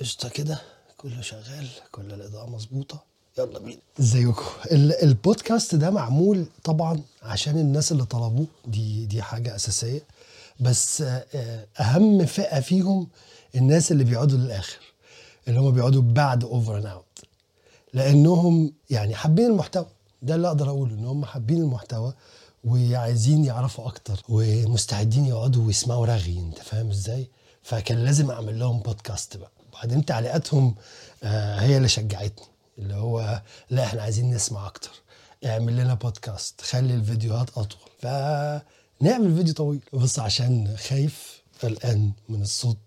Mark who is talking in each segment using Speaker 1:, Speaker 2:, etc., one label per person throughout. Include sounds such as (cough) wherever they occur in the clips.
Speaker 1: قشطة كده كله شغال كل الإضاءة مظبوطة. يلا بينا. إزيكم؟ ال- البودكاست ده معمول طبعا عشان الناس اللي طلبوه. دي دي حاجة أساسية. بس آه، أهم فئة فيهم الناس اللي بيقعدوا للآخر اللي هم بيقعدوا بعد over and out لأنهم يعني حابين المحتوى. ده اللي أقدر أقوله إن هم حابين المحتوى وعايزين يعرفوا أكتر ومستعدين يقعدوا ويسمعوا رغي أنت فاهم إزاي؟ فكان لازم أعمل لهم بودكاست بقى. وبعدين تعليقاتهم آه هي اللي شجعتني اللي هو لا إحنا عايزين نسمع أكتر. اعمل لنا بودكاست خلي الفيديوهات أطول. فنعمل فيديو طويل. بس عشان خايف قلقان من الصوت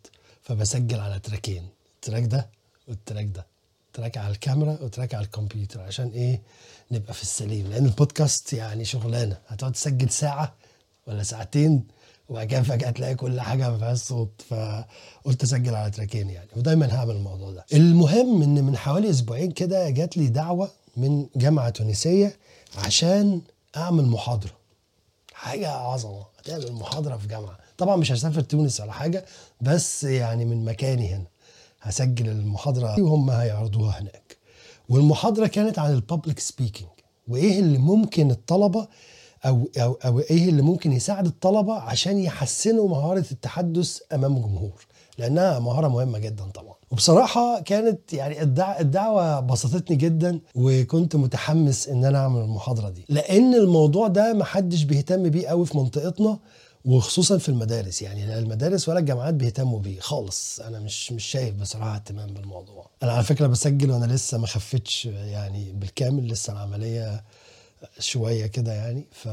Speaker 1: فبسجل على تراكين. ال track ده وال track ده. track على الكاميرا و track على الكمبيوتر. عشان إيه؟ نبقى في السليم. لأن البودكاست يعني شغلانة. هتقعد تسجل ساعة ولا ساعتين وبعد كده فجأة تلاقي كل حاجة ما فيهاش صوت فقلت أسجل على تراكين يعني. ودايما هعمل الموضوع ده. المهم إن من حوالي أسبوعين كده جات لي دعوة من جامعة تونسية عشان أعمل محاضرة. حاجة عظمة. هتعمل محاضرة في جامعة. طبعا مش هسافر تونس ولا حاجة بس يعني من مكاني هنا. هسجل المحاضرة وهم هيعرضوها هناك. والمحاضرة كانت عن ال public speaking وإيه اللي ممكن الطلبة أو أو أو إيه اللي ممكن يساعد الطلبة عشان يحسنوا مهارة التحدث أمام جمهور لأنها مهارة مهمة جدا طبعا. وبصراحة كانت يعني الدع... الدعوة بسطتني جدا وكنت متحمس إن أنا أعمل المحاضرة دي. لأن الموضوع ده محدش بيهتم بيه قوي في منطقتنا وخصوصا في المدارس. يعني لا المدارس ولا الجامعات بيهتموا بيه خالص. أنا مش مش شايف بصراحة اهتمام بالموضوع. أنا على فكرة بسجل وأنا لسه ما خفتش يعني بالكامل لسه العملية شوية كده يعني ف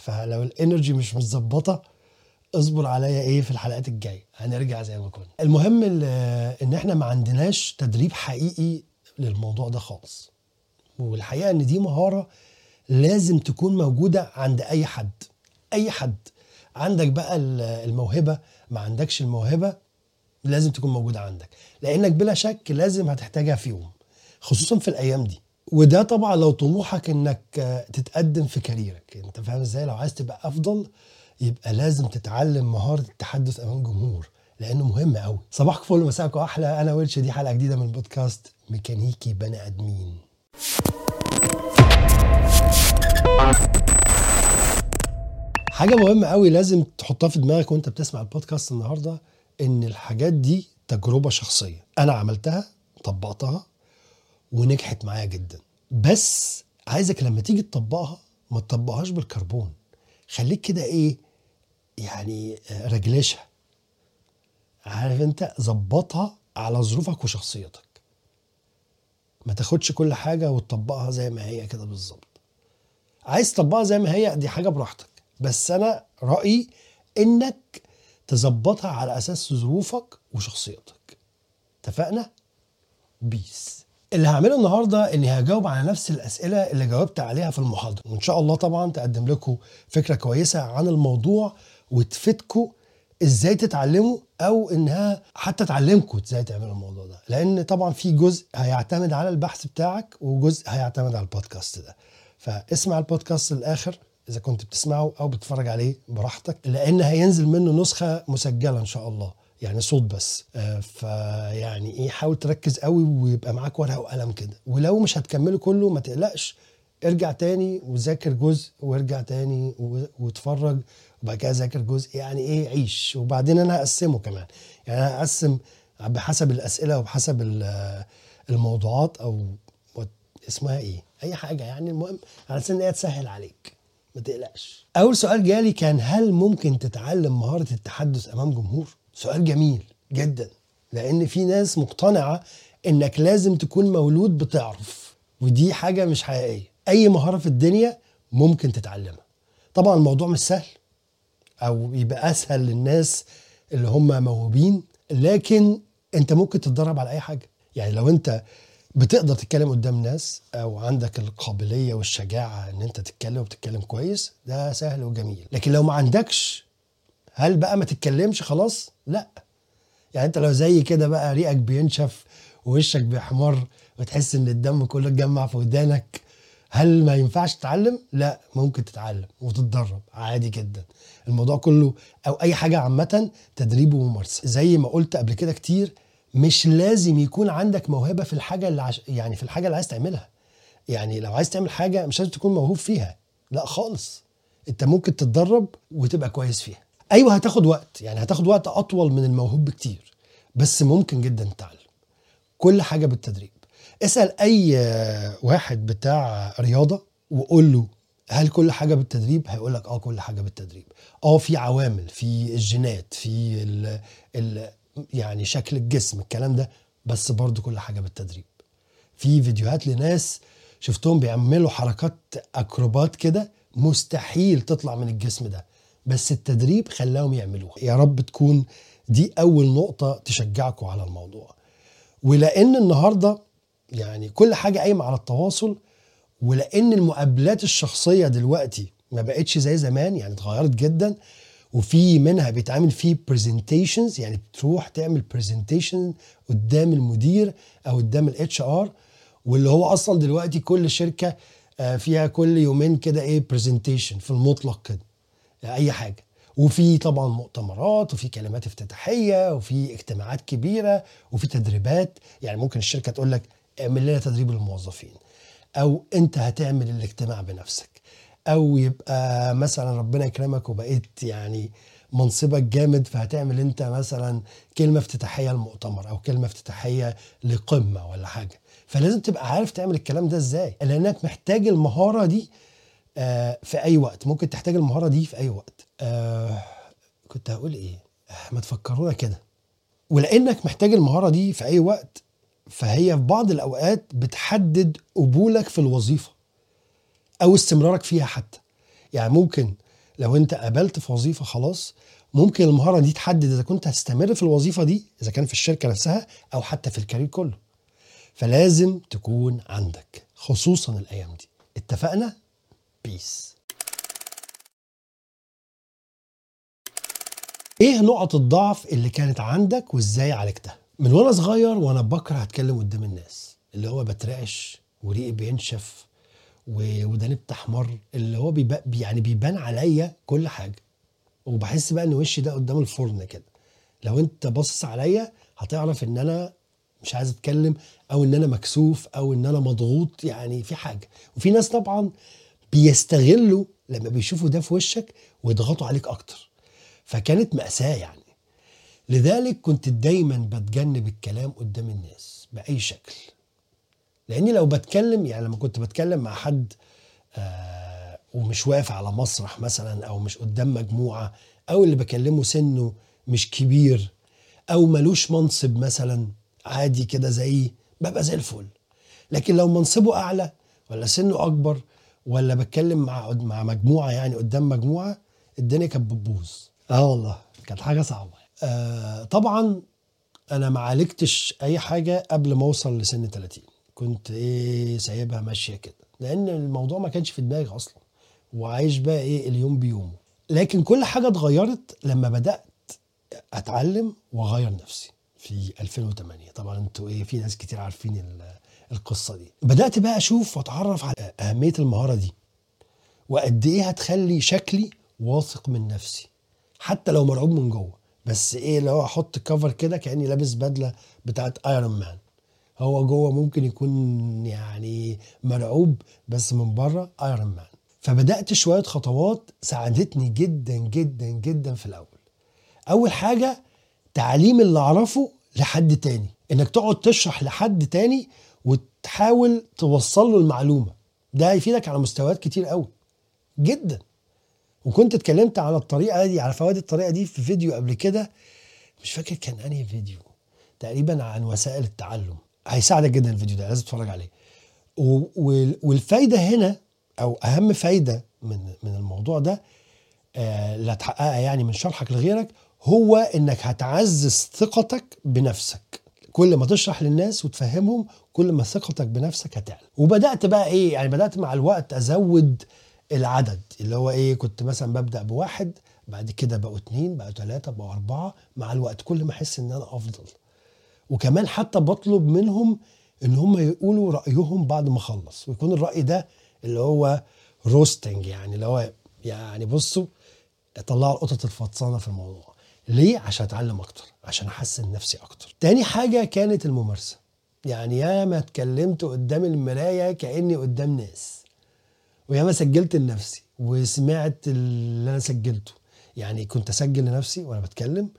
Speaker 1: فلو الإنرجي مش متظبطة اصبر عليا إيه في الحلقات الجاية. هنرجع زي ما كنا. المهم ال- إن إحنا ما عندناش تدريب حقيقي للموضوع ده خالص. والحقيقة إن دي مهارة لازم تكون موجودة عند أي حد. أي حد. عندك بقى ال- الموهبة. ما عندكش الموهبة لازم تكون موجودة عندك. لأنك بلا شك لازم هتحتاجها في يوم خصوصا في الأيام دي. وده طبعا لو طموحك إنك تتقدم في كاريرك أنت فاهم إزاي؟ لو عايز تبقى أفضل يبقى لازم تتعلم مهارة التحدث أمام جمهور لأنه مهم قوي صباحكم فل مساءكم أحلى. أنا ويلش دي حلقة جديدة من بودكاست ميكانيكي بني آدمين. حاجة مهمة قوي لازم تحطها في دماغك وأنت بتسمع البودكاست النهارده إن الحاجات دي تجربة شخصية. أنا عملتها طبقتها ونجحت معايا جدا. بس عايزك لما تيجي تطبقها ما تطبقهاش بالكربون. خليك كده إيه يعني آه، رجلشها. عارف أنت؟ ظبطها على ظروفك وشخصيتك. ما تاخدش كل حاجة وتطبقها زي ما هي كده بالظبط. عايز تطبقها زي ما هي دي حاجة براحتك. بس أنا رأيي إنك تظبطها على أساس ظروفك وشخصيتك. اتفقنا؟ بيس اللي هعمله النهارده إني هجاوب على نفس الأسئلة اللي جاوبت عليها في المحاضرة. وإن شاء الله طبعا تقدم لكم فكرة كويسة عن الموضوع وتفيدكم إزاي تتعلموا أو إنها حتى تعلمكم إزاي تعملوا الموضوع ده. لأن طبعا في جزء هيعتمد على البحث بتاعك وجزء هيعتمد على البودكاست ده. فاسمع البودكاست للآخر إذا كنت بتسمعه أو بتتفرج عليه براحتك لأن هينزل منه نسخة مسجلة إن شاء الله. يعني صوت بس. آه، فيعني إيه حاول تركز قوي ويبقى معاك ورقة وقلم كده. ولو مش هتكمله كله ما تقلقش. ارجع تاني وذاكر جزء وارجع تاني واتفرج وبعد كده ذاكر جزء. يعني إيه؟ عيش. وبعدين أنا هقسمه كمان. يعني أنا هقسم بحسب الأسئلة وبحسب ال- الموضوعات أو اسمها إيه. أي حاجة يعني. المهم على أساس إن هي تسهل عليك. ما تقلقش. أول سؤال جالي كان هل ممكن تتعلم مهارة التحدث أمام جمهور؟ سؤال جميل جدا لأن في ناس مقتنعة إنك لازم تكون مولود بتعرف ودي حاجة مش حقيقية. أي مهارة في الدنيا ممكن تتعلمها. طبعا الموضوع مش سهل أو يبقى أسهل للناس اللي هم موهوبين لكن أنت ممكن تتدرب على أي حاجة. يعني لو أنت بتقدر تتكلم قدام ناس أو عندك القابلية والشجاعة إن أنت تتكلم وبتتكلم كويس ده سهل وجميل. لكن لو ما عندكش هل بقى ما تتكلمش خلاص؟ لا. يعني انت لو زي كده بقى ريقك بينشف ووشك بيحمر وتحس ان الدم كله اتجمع في ودانك هل ما ينفعش تتعلم؟ لا ممكن تتعلم وتتدرب عادي جدا. الموضوع كله أو أي حاجة عامة تدريب وممارسة. زي ما قلت قبل كده كتير مش لازم يكون عندك موهبة في الحاجة اللي عش... يعني في الحاجة اللي عايز تعملها. يعني لو عايز تعمل حاجة مش لازم تكون موهوب فيها. لا خالص. انت ممكن تتدرب وتبقى كويس فيها. أيوه هتاخد وقت. يعني هتاخد وقت أطول من الموهوب بكتير بس ممكن جدا تتعلم كل حاجة بالتدريب. اسأل أي واحد بتاع رياضة وقول له هل كل حاجة بالتدريب؟ هيقول لك آه كل حاجة بالتدريب. آه في عوامل في الجينات في ال ال يعني شكل الجسم الكلام ده بس برضو كل حاجة بالتدريب. في فيديوهات لناس شفتهم بيعملوا حركات أكروبات كده مستحيل تطلع من الجسم ده. بس التدريب خلاهم يعملوها. يا رب تكون دي أول نقطة تشجعكم على الموضوع. ولأن النهارده يعني كل حاجة قايمة على التواصل ولأن المقابلات الشخصية دلوقتي ما بقتش زي زمان يعني اتغيرت جدا وفي منها بيتعمل فيه presentations يعني بتروح تعمل presentation قدام المدير أو قدام ال HR واللي هو أصلا دلوقتي كل شركة آه، فيها كل يومين كده إيه presentation في المطلق كده. اي حاجة. وفي طبعا مؤتمرات وفي كلمات افتتاحية وفي اجتماعات كبيرة وفي تدريبات. يعني ممكن الشركة تقول لك اعمل لنا تدريب للموظفين أو أنت هتعمل الاجتماع بنفسك. أو يبقى مثلا ربنا يكرمك وبقيت يعني منصبك جامد فهتعمل أنت مثلا كلمة افتتاحية للمؤتمر أو كلمة افتتاحية لقمة ولا حاجة. فلازم تبقى عارف تعمل الكلام ده إزاي. لأنك محتاج المهارة دي في أي وقت. ممكن تحتاج المهارة دي في أي وقت. آه، كنت هقول إيه؟ آه، ما تفكرونا كده. ولأنك محتاج المهارة دي في أي وقت فهي في بعض الأوقات بتحدد قبولك في الوظيفة أو استمرارك فيها حتى. يعني ممكن لو أنت قابلت في وظيفة خلاص ممكن المهارة دي تحدد إذا كنت هتستمر في الوظيفة دي إذا كان في الشركة نفسها أو حتى في الكارير كله. فلازم تكون عندك خصوصا الأيام دي. اتفقنا؟ بيس إيه نقط الضعف اللي كانت عندك وازاي عالجتها؟ من وأنا صغير وأنا بكره اتكلم قدام الناس اللي هو بترعش وريقي بينشف وداني بتحمر اللي هو بيبقى يعني بيبان عليا كل حاجة. وبحس بقى إن وشي ده قدام الفرن كده. لو أنت باصص عليا هتعرف إن أنا مش عايز أتكلم أو إن أنا مكسوف أو إن أنا مضغوط يعني في حاجة. وفي ناس طبعا بيستغلوا لما بيشوفوا ده في وشك ويضغطوا عليك أكتر. فكانت مأساة يعني. لذلك كنت دايما بتجنب الكلام قدام الناس بأي شكل. لأني لو بتكلم يعني لما كنت بتكلم مع حد آه ومش واقف على مسرح مثلا أو مش قدام مجموعة أو اللي بكلمه سنه مش كبير أو ملوش منصب مثلا عادي كده زيي ببقى زي الفل. لكن لو منصبه أعلى ولا سنه أكبر ولا بتكلم مع مع مجموعة يعني قدام مجموعة الدنيا كانت بتبوظ. آه والله. كانت حاجة صعبة. آه طبعا أنا ما عالجتش أي حاجة قبل ما أوصل لسن 30 كنت إيه سايبها ماشية كده. لأن الموضوع ما كانش في دماغي أصلا. وعايش بقى إيه اليوم بيومه. لكن كل حاجة اتغيرت لما بدأت أتعلم وأغير نفسي في 2008 طبعا أنتوا إيه في ناس كتير عارفين ال- القصة دي. بدأت بقى أشوف وأتعرف على أهمية المهارة دي وقد إيه هتخلي شكلي واثق من نفسي حتى لو مرعوب من جوه. بس إيه لو أحط كفر كده كأني لابس بدلة بتاعت ايرون مان هو جوه ممكن يكون يعني مرعوب بس من بره ايرون مان فبدأت شوية خطوات ساعدتني جدا جدا جدا في الأول. أول حاجة تعليم اللي أعرفه لحد تاني. إنك تقعد تشرح لحد تاني وتحاول توصل له المعلومة. ده هيفيدك على مستويات كتير قوي. جدا. وكنت اتكلمت على الطريقة دي على فوائد الطريقة دي في فيديو قبل كده. مش فاكر كان أنهي فيديو. تقريبا عن وسائل التعلم. هيساعدك جدا الفيديو ده لازم تتفرج عليه. والفايدة هنا أو أهم فايدة من من الموضوع ده آه، اللي هتحققها يعني من شرحك لغيرك هو إنك هتعزز ثقتك بنفسك. كل ما تشرح للناس وتفهمهم كل ما ثقتك بنفسك هتعلى. وبدأت بقى إيه؟ يعني بدأت مع الوقت أزود العدد. اللي هو إيه؟ كنت مثلا ببدأ بواحد بعد كده بقوا اتنين بقوا تلاتة بقوا أربعة. مع الوقت كل ما أحس إن أنا أفضل. وكمان حتى بطلب منهم إن هم يقولوا رأيهم بعد ما أخلص. ويكون الرأي ده اللي هو روستنج يعني اللي هو يعني بصوا طلعوا القطط الفطسانة في الموضوع. ليه؟ عشان أتعلم أكتر عشان أحسن نفسي أكتر. تاني حاجة كانت الممارسة. يعني ياما اتكلمت قدام المراية كأني قدام ناس. وياما سجلت لنفسي وسمعت اللي أنا سجلته. يعني كنت أسجل لنفسي وأنا بتكلم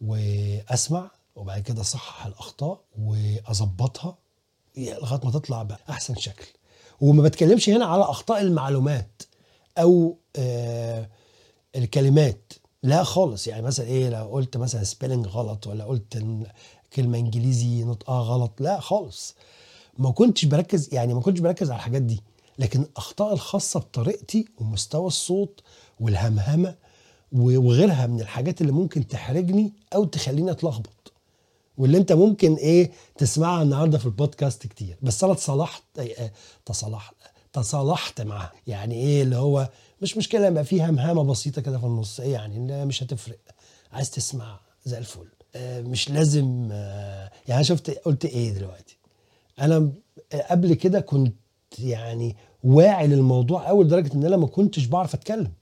Speaker 1: وأسمع وبعد كده أصحح الأخطاء وأظبطها لغاية ما تطلع بأحسن شكل. وما بتكلمش هنا على أخطاء المعلومات أو آه الكلمات. لا خالص. يعني مثلا إيه لو قلت مثلا سبيلنج غلط ولا قلت كلمة إنجليزي نطقها غلط لا خالص. ما كنتش بركز يعني ما كنتش بركز على الحاجات دي. لكن الأخطاء الخاصة بطريقتي ومستوى الصوت والهمهمة وغيرها من الحاجات اللي ممكن تحرجني أو تخليني أتلخبط. واللي أنت ممكن إيه تسمعها النهارده في البودكاست كتير. بس أنا تصالحت آه، تصالحت تصالحت معاها. يعني إيه اللي هو مش مشكلة يبقى في همهمة بسيطة كده في النص. إيه يعني مش هتفرق. عايز تسمع زي الفل. آه، مش لازم آه، يعني أنا شفت قلت إيه دلوقتي؟ أنا قبل كده كنت يعني واعي للموضوع قوي لدرجة إن أنا ما كنتش بعرف أتكلم.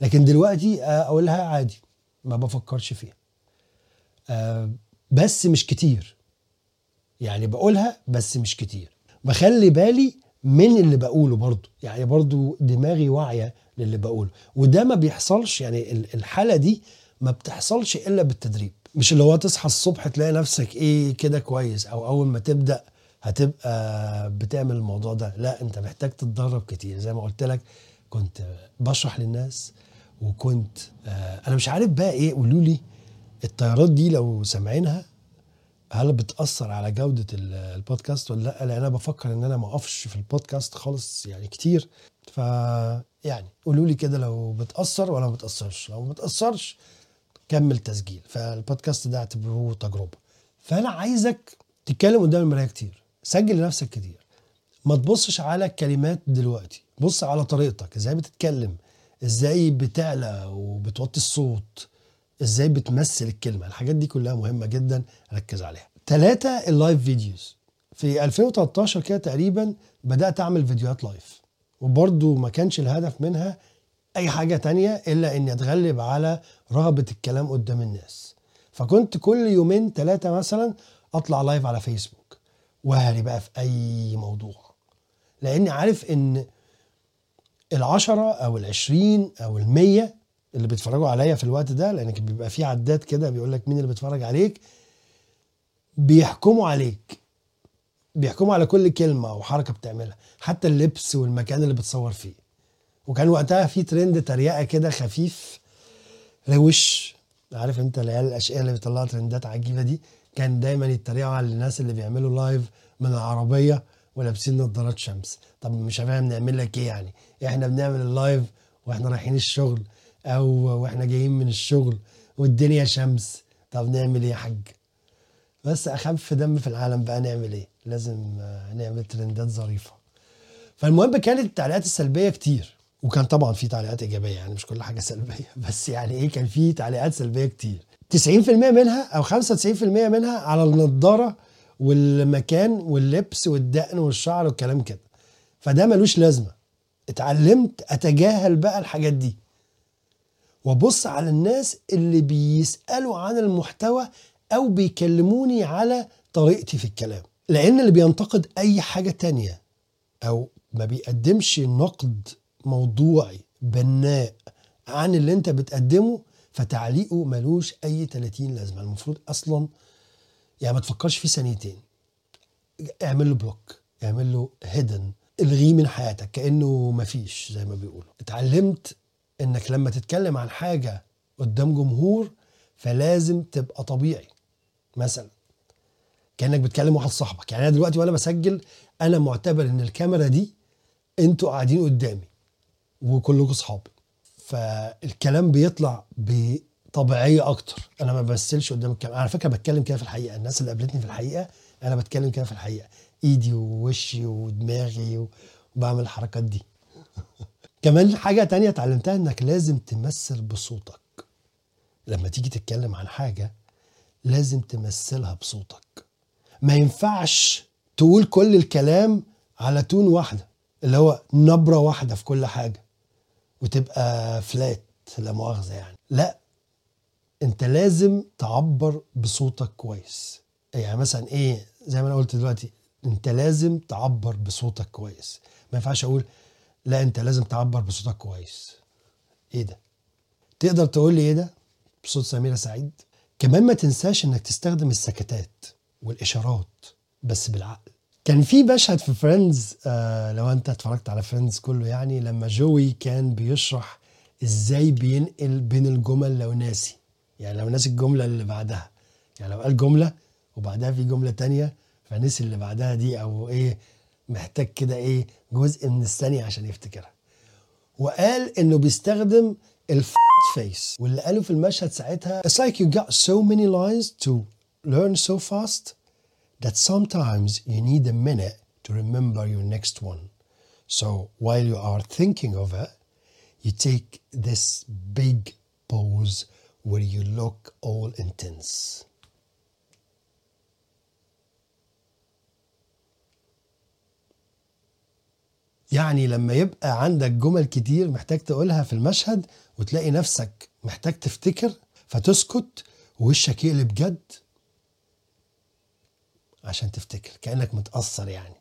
Speaker 1: لكن دلوقتي آه، أقولها عادي ما بفكرش فيها. آه، بس مش كتير. يعني بقولها بس مش كتير. بخلي بالي من اللي بقوله برضو. يعني برضو دماغي واعية للي بقوله. وده ما بيحصلش يعني ال- الحالة دي ما بتحصلش إلا بالتدريب. مش اللي هو تصحى الصبح تلاقي نفسك إيه كده كويس أو أول ما تبدأ هتبقى بتعمل الموضوع ده. لا أنت محتاج تتدرب كتير. زي ما قلت لك كنت بشرح للناس وكنت آه أنا مش عارف بقى إيه قولوا لي الطيارات دي لو سامعينها هل بتأثر على جودة ال- البودكاست ولا لأ؟ لأن أنا بفكر إن أنا ما أقفش في البودكاست خالص يعني كتير. ف يعني قولوا لي كده لو بتأثر ولا ما بتأثرش. لو ما بتأثرش كمل تسجيل. فالبودكاست ده اعتبروه تجربة. فأنا عايزك تتكلم قدام المراية كتير. سجل لنفسك كتير. ما تبصش على الكلمات دلوقتي. بص على طريقتك. إزاي بتتكلم. إزاي بتعلى وبتوطي الصوت. إزاي بتمثل الكلمة. الحاجات دي كلها مهمة جدا. ركز عليها. ثلاثة ال live videos. في 2013 كده تقريبا بدأت أعمل فيديوهات live. وبرضو ما كانش الهدف منها أي حاجة تانية إلا اني اتغلب على رهبه الكلام قدام الناس. فكنت كل يومين ثلاثة مثلا أطلع لايف على فيسبوك وهري بقى في أي موضوع. لأني عارف إن العشرة أو العشرين أو المية اللي بيتفرجوا عليا في الوقت ده لأن بيبقى في عداد كده بيقول لك مين اللي بيتفرج عليك بيحكموا عليك بيحكموا على كل كلمة أو حركة بتعملها حتى اللبس والمكان اللي بتصور فيه. وكان وقتها في ترند تريقة كده خفيف روش عارف انت العيال الاشقياء اللي بيطلعوا ترندات عجيبة دي؟ كان دايما يتريقوا على الناس اللي بيعملوا live من العربية ولابسين نظارات شمس. طب مش فاهم نعمل لك إيه يعني؟ إحنا بنعمل ال live وإحنا رايحين الشغل أو وإحنا جايين من الشغل والدنيا شمس. طب نعمل إيه يا حاج؟ بس أخف دم في العالم بقى نعمل إيه؟ لازم نعمل ترندات ظريفة. فالمهم كانت التعليقات السلبية كتير. وكان طبعا في تعليقات إيجابية يعني مش كل حاجة سلبية. (laughs) بس يعني إيه كان في تعليقات سلبية كتير. 90% منها أو 95% منها على النضارة والمكان واللبس والدقن والشعر والكلام كده. فده ملوش لازمة. اتعلمت أتجاهل بقى الحاجات دي. وأبص على الناس اللي بيسألوا عن المحتوى أو بيكلموني على طريقتي في الكلام. لأن اللي بينتقد أي حاجة تانية أو ما بيقدمش نقد موضوعي بناء عن اللي انت بتقدمه فتعليقه ملوش أي 30 لازمة. المفروض أصلا يعني ما تفكرش فيه ثانيتين. اعمل له بلوك اعمل له هيدن الغيه من حياتك كأنه مفيش زي ما بيقولوا. اتعلمت إنك لما تتكلم عن حاجة قدام جمهور فلازم تبقى طبيعي. مثلا كأنك بتكلم واحد صاحبك. يعني أنا دلوقتي وأنا بسجل أنا معتبر إن الكاميرا دي أنتوا قاعدين قدامي. وكلكم صحابي فالكلام بيطلع بطبيعية أكتر. أنا ما بمثلش قدام الكاميرا على فكرة بتكلم كده في الحقيقة. الناس اللي قابلتني في الحقيقة أنا بتكلم كده في الحقيقة. إيدي ووشي ودماغي وبعمل الحركات دي. (laughs) كمان حاجة تانية اتعلمتها إنك لازم تمثل بصوتك. لما تيجي تتكلم عن حاجة لازم تمثلها بصوتك. ما ينفعش تقول كل الكلام على تون واحدة اللي هو نبرة واحدة في كل حاجة. وتبقى فلات لا مؤاخذة يعني. لا انت لازم تعبر بصوتك كويس. يعني مثلا إيه زي ما أنا قلت دلوقتي انت لازم تعبر بصوتك كويس. ما ينفعش أقول لا انت لازم تعبر بصوتك كويس. إيه ده؟ تقدر تقول لي إيه ده؟ بصوت سميرة سعيد. كمان ما تنساش إنك تستخدم السكتات والإشارات بس بالعقل. كان في مشهد في Friends آه لو أنت اتفرجت على Friends كله يعني لما جوي كان بيشرح إزاي بينقل بين الجمل لو ناسي. يعني لو ناسي الجملة اللي بعدها. يعني لو قال جملة وبعدها في جملة تانية فنسي اللي بعدها دي أو إيه محتاج كده إيه جزء من الثانية عشان يفتكرها. وقال إنه بيستخدم الف فيس واللي قاله في المشهد ساعتها It's like you got so many lines to learn so fast that sometimes you need a minute to remember your next one. So while you are thinking of it, you take this big pause where you look all intense. يعني لما يبقى عندك جمل كتير محتاج تقولها في المشهد وتلاقي نفسك محتاج تفتكر فتسكت ووشك يقلب جد عشان تفتكر كأنك متأثر يعني.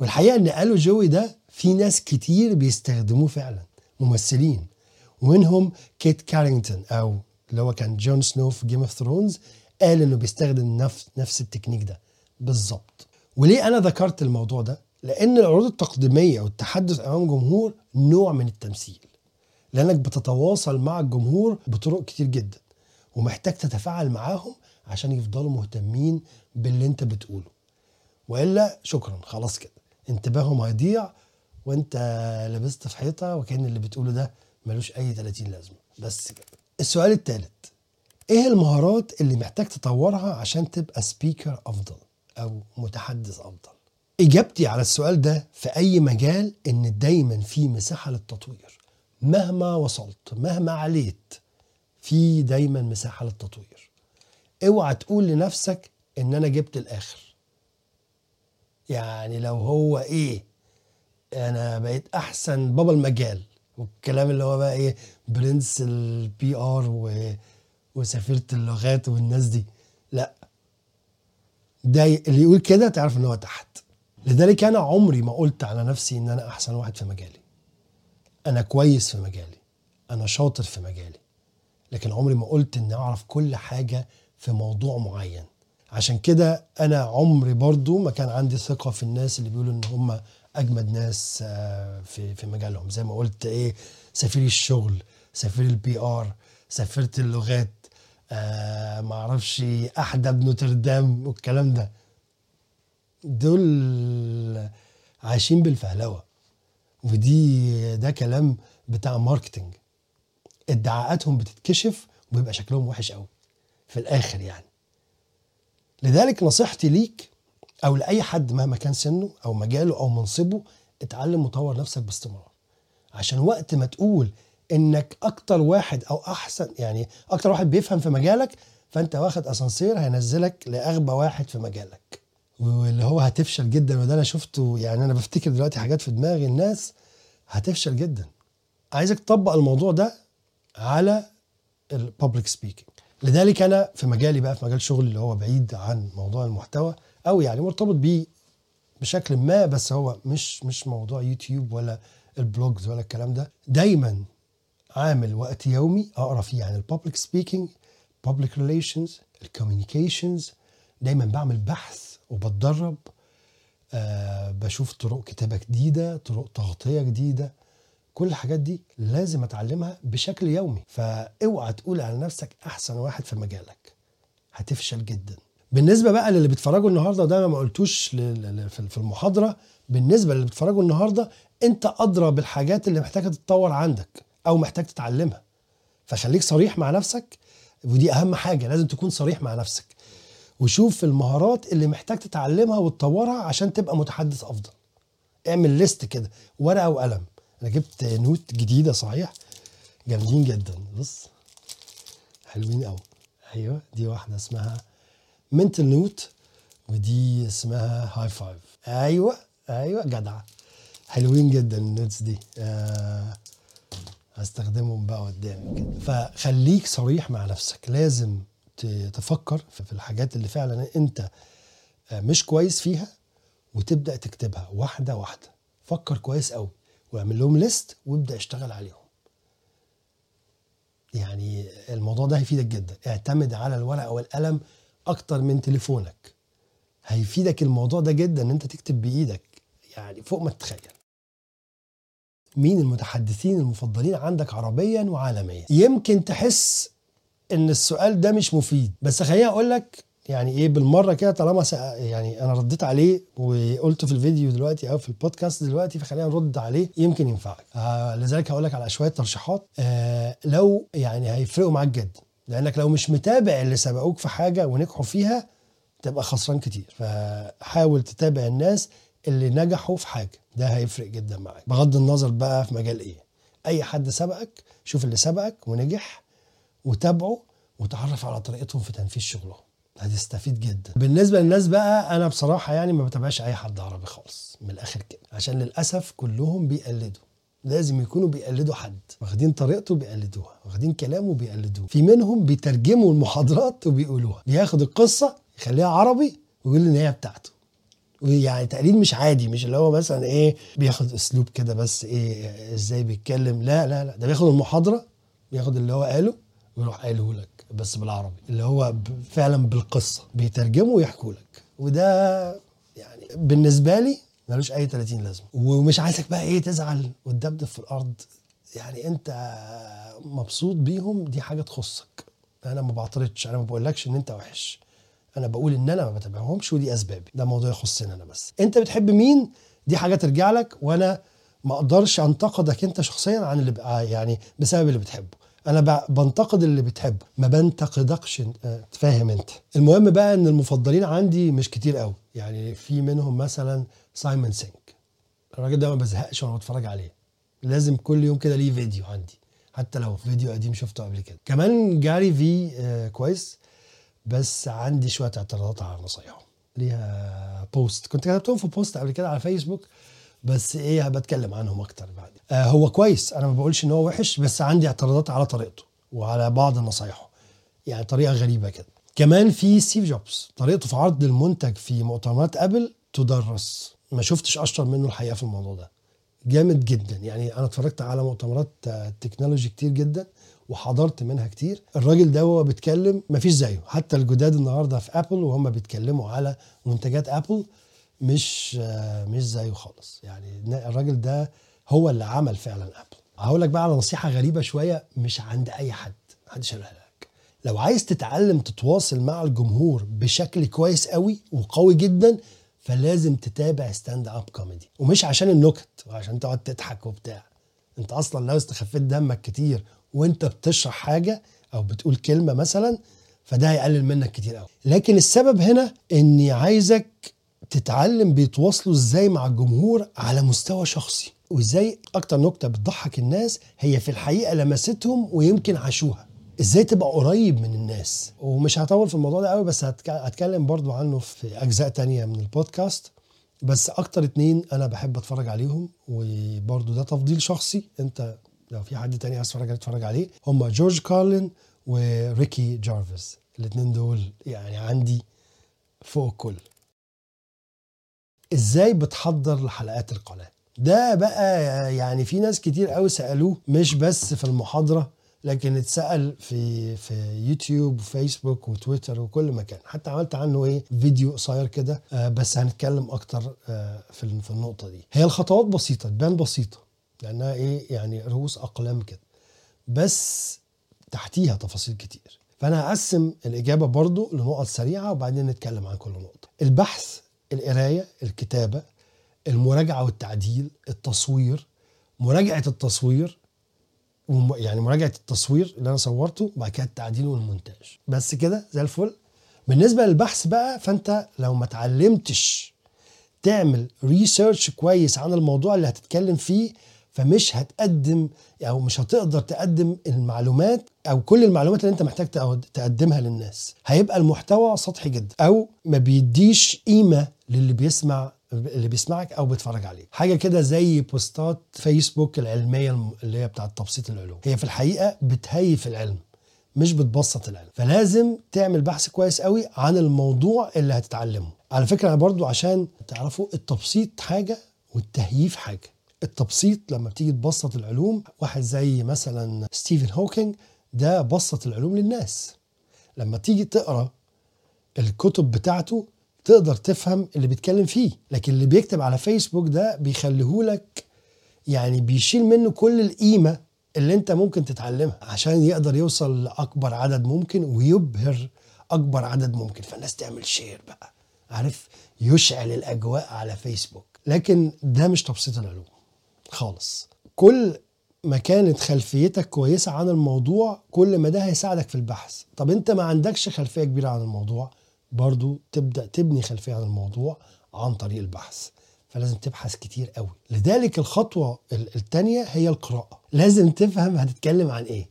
Speaker 1: والحقيقة إن قالوا جوي ده في ناس كتير بيستخدموه فعلا ممثلين. ومنهم كيت هارينجتون أو اللي هو كان جون سنو في Game of Thrones قال إنه بيستخدم نفس نفس التكنيك ده. بالظبط. وليه أنا ذكرت الموضوع ده؟ لأن العروض التقديمية والتحدث أمام جمهور نوع من التمثيل. لأنك بتتواصل مع الجمهور بطرق كتير جدا ومحتاج تتفاعل معاهم عشان يفضلوا مهتمين باللي انت بتقوله. والا شكرا خلاص كده. انتباههم هيضيع وانت لبست في حيطة وكأن اللي بتقوله ده ملوش أي 30 لازمة. بس كده. السؤال الثالث إيه المهارات اللي محتاج تطورها عشان تبقى سبيكر أفضل أو متحدث أفضل؟ إجابتي على السؤال ده في أي مجال إن دايما في مساحة للتطوير. مهما وصلت مهما عليت في دايما مساحة للتطوير. اوعى تقول لنفسك إن أنا جبت الآخر. يعني لو هو إيه أنا بقيت أحسن بابا المجال. والكلام اللي هو بقى إيه prince ال PR و... وسفيرة اللغات والناس دي. لأ. ده اللي يقول كده تعرف إن هو تحت. لذلك أنا عمري ما قلت على نفسي إن أنا أحسن واحد في مجالي. أنا كويس في مجالي. أنا شاطر في مجالي. لكن عمري ما قلت اني أعرف كل حاجة في موضوع معين. عشان كده أنا عمري برضو ما كان عندي ثقة في الناس اللي بيقولوا إن هم أجمد ناس آه، في في مجالهم. زي ما قلت إيه سفير الشغل سفير ال PR سفيرة اللغات آه ما أعرفش احدب نوتردام والكلام ده. دول عايشين بالفهلوة. ودي ده كلام بتاع ماركتنج ادعاءاتهم بتتكشف وبيبقى شكلهم وحش قوي في الآخر يعني. لذلك نصيحتي ليك أو لأي حد مهما كان سنه أو مجاله أو منصبه اتعلم وطور نفسك باستمرار. عشان وقت ما تقول إنك أكتر واحد أو أحسن يعني أكتر واحد بيفهم في مجالك فأنت واخد أسانسير هينزلك لأغبى واحد في مجالك. واللي هو هتفشل جدا وده أنا شفته يعني أنا بفتكر دلوقتي حاجات في دماغي الناس هتفشل جدا. عايزك تطبق الموضوع ده على ال public speaking لذلك أنا في مجالي بقى في مجال شغلي اللي هو بعيد عن موضوع المحتوى أو يعني مرتبط بيه بشكل ما بس هو مش مش موضوع يوتيوب ولا ال vlogs ولا الكلام ده. دايما عامل وقت يومي أقرأ فيه عن ال public speaking public relations ال communications دايما بعمل بحث وبتدرب آه بشوف طرق كتابة جديدة طرق تغطية جديدة. كل الحاجات دي لازم أتعلمها بشكل يومي. فأوعى تقول على نفسك أحسن واحد في مجالك. هتفشل جدا. بالنسبة بقى للي بيتفرجوا النهارده وده ما قلتوش في المحاضرة. بالنسبة للي بيتفرجوا النهارده أنت أدرى بالحاجات اللي محتاجة تتطور عندك أو محتاج تتعلمها. فخليك صريح مع نفسك ودي أهم حاجة لازم تكون صريح مع نفسك. وشوف المهارات اللي محتاج تتعلمها وتطورها عشان تبقى متحدث أفضل. اعمل list كده ورقة وقلم. أنا جبت note جديدة صحيح؟ جامدين جدا. بص حلوين قوي أيوه دي واحدة اسمها mental note ودي اسمها high five أيوه أيوه جدعه حلوين جدا النوتس دي. آه هستخدمهم بقى قدام كده. فخليك صريح مع نفسك. لازم تفكر في في الحاجات اللي فعلا أنت آه، مش كويس فيها وتبدأ تكتبها واحدة واحدة. فكر كويس قوي واعمل لهم ليست وابدأ اشتغل عليهم. يعني الموضوع ده هيفيدك جدا. اعتمد على الورقة والقلم أكتر من تليفونك. هيفيدك الموضوع ده جدا إن أنت تكتب بإيدك. يعني فوق ما تتخيل. مين المتحدثين المفضلين عندك عربيا وعالميا؟ يمكن تحس إن السؤال ده مش مفيد. بس خليني أقول لك يعني إيه بالمرة كده طالما. يعني أنا رديت عليه وقلته في الفيديو دلوقتي أو في البودكاست دلوقتي فخلينا نرد عليه يمكن ينفعك. آه لذلك هقول لك على شوية ترشيحات. آه لو يعني هيفرقوا معاك جدا لأنك لو مش متابع اللي سبقوك في حاجة ونجحوا فيها تبقى خسران كتير. فحاول تتابع الناس اللي نجحوا في حاجة ده هيفرق جدا معاك. بغض النظر بقى في مجال إيه. أي حد سبقك شوف اللي سبقك ونجح وتابعه وتعرف على طريقتهم في تنفيذ شغلهم هتستفيد جدا. بالنسبة للناس بقى أنا بصراحة يعني ما بتابعش أي حد عربي خالص من الآخر كده. عشان للأسف كلهم بيقلدوا. لازم يكونوا بيقلدوا حد. واخدين طريقته بيقلدوها. واخدين كلامه بيقلدوه في منهم بيترجموا المحاضرات وبيقولوها. بياخد القصة يخليها عربي ويقول إن هي بتاعته. يعني تقليد مش عادي. مش اللي هو مثلا إيه بياخد أسلوب كده بس إيه إزاي بيتكلم. لا لا لا. ده بياخد المحاضرة بياخد اللي هو قاله ويروح قايله لك بس بالعربي اللي هو فعلا بالقصة بيترجموا ويحكوا لك. وده يعني بالنسبة لي ملوش أي 30 لازمة. ومش عايزك بقى إيه تزعل وتدبدب في الأرض. يعني أنت مبسوط بيهم دي حاجة تخصك. أنا ما بعترضش أنا ما بقولكش إن أنت وحش. أنا بقول إن أنا ما بتابعهمش ودي أسبابي. ده موضوع يخصني أنا بس. أنت بتحب مين؟ دي حاجة ترجع لك وأنا ما أقدرش أنتقدك أنت شخصيا عن اللي بقى يعني بسبب اللي بتحبه. أنا بنتقد اللي بتحبه. ما بنتقدكش آه، فاهم أنت. المهم بقى إن المفضلين عندي مش كتير قوي. يعني في منهم مثلا سايمون سينك الراجل ده ما بزهقش وأنا بتفرج عليه. لازم كل يوم كده ليه فيديو عندي حتى لو فيديو قديم شفته قبل كده. كمان جاري في آه كويس بس عندي شوية اعتراضات على نصايحه ليها post كنت كتبتهم في post قبل كده على فيسبوك بس إيه بتكلم عنهم أكتر بعدين آه هو كويس أنا ما بقولش إن هو وحش بس عندي اعتراضات على طريقته وعلى بعض نصايحه. يعني طريقة غريبة كده. كمان في ستيف جوبز طريقته في عرض المنتج في مؤتمرات ابل تدرس ما شفتش أشطر منه الحقيقة في الموضوع ده. جامد جدا. يعني أنا اتفرجت على مؤتمرات آه، technology كتير جدا وحضرت منها كتير. الراجل ده هو بيتكلم مفيش زيه. حتى الجداد النهارده في ابل وهم بيتكلموا على منتجات ابل مش مش زيه خالص. يعني الراجل ده هو اللي عمل فعلا ابل هقول لك بقى على نصيحة غريبة شوية مش عند أي حد محدش قالها لك. لو عايز تتعلم تتواصل مع الجمهور بشكل كويس قوي وقوي جدا فلازم تتابع stand-up comedy ومش عشان النكت وعشان تقعد تضحك وبتاع. أنت أصلا لو استخفيت دمك كتير وأنت بتشرح حاجة أو بتقول كلمة مثلا فده هيقلل منك كتير قوي. لكن السبب هنا إني عايزك تتعلم بيتواصلوا إزاي مع الجمهور على مستوى شخصي وازاي أكتر نكتة بتضحك الناس هي في الحقيقة لمستهم ويمكن عاشوها. إزاي تبقى قريب من الناس. ومش هطول في الموضوع ده قوي بس هتك- هتكلم برضو عنه في أجزاء تانية من البودكاست. بس أكتر اتنين أنا بحب أتفرج عليهم وبرضو ده تفضيل شخصي. انت لو في حد تاني عايز تتفرج عليه اتفرج عليه. هم جورج كارلين وريكي جارفيس. الاتنين دول يعني عندي فوق الكل. إزاي بتحضر لحلقات القناة؟ ده بقى يعني في ناس كتير قوي سألوه مش بس في المحاضرة لكن اتسأل في في يوتيوب وفيسبوك وتويتر وكل مكان. حتى عملت عنه إيه؟ فيديو قصير كده آه، بس هنتكلم أكتر آه، في في النقطة دي. هي الخطوات بسيطة تبان بسيطة لأنها إيه؟ يعني رؤوس أقلام كده. بس تحتيها تفاصيل كتير. فأنا هقسم الإجابة برضو لنقط سريعة وبعدين نتكلم عن كل نقطة. البحث القراية الكتابة المراجعة والتعديل التصوير. مراجعة التصوير يعني مراجعة التصوير اللي أنا صورته وبعد كده التعديل والمونتاج. بس كده زي الفل. بالنسبة للبحث بقى فأنت لو ما اتعلمتش تعمل ريسيرش كويس عن الموضوع اللي هتتكلم فيه فمش هتقدم أو مش هتقدر تقدم المعلومات أو كل المعلومات اللي أنت محتاج تقد- تقدمها للناس. هيبقى المحتوى سطحي جدا أو ما بيديش قيمة للي بيسمع اللي بيسمعك أو بيتفرج عليك. حاجة كده زي بوستات فيسبوك العلمية اللي هي بتاعه تبسيط العلوم. هي في الحقيقة بتهيف العلم مش بتبسط العلم. فلازم تعمل بحث كويس قوي عن الموضوع اللي هتتعلمه. على فكرة برضو عشان تعرفوا التبسيط حاجة والتهييف حاجة. التبسيط لما بتيجي تبسط العلوم واحد زي مثلا ستيفن هوكينج ده بسط العلوم للناس. لما تيجي تقرأ الكتب بتاعته تقدر تفهم اللي بيتكلم فيه لكن اللي بيكتب على فيسبوك ده بيخليهولك يعني بيشيل منه كل القيمة اللي انت ممكن تتعلمها عشان يقدر يوصل لأكبر عدد ممكن ويبهر أكبر عدد ممكن. فالناس تعمل share بقى عارف؟ يشعل الأجواء على فيسبوك. لكن ده مش تبسيط العلوم. خالص. كل ما كانت خلفيتك كويسة عن الموضوع كل ما ده هيساعدك في البحث. طب انت ما عندكش خلفية كبيرة عن الموضوع برضو تبدأ تبني خلفية عن الموضوع عن طريق البحث. فلازم تبحث كتير قوي. لذلك الخطوة ال- التانية هي القراءة. لازم تفهم هتتكلم عن إيه.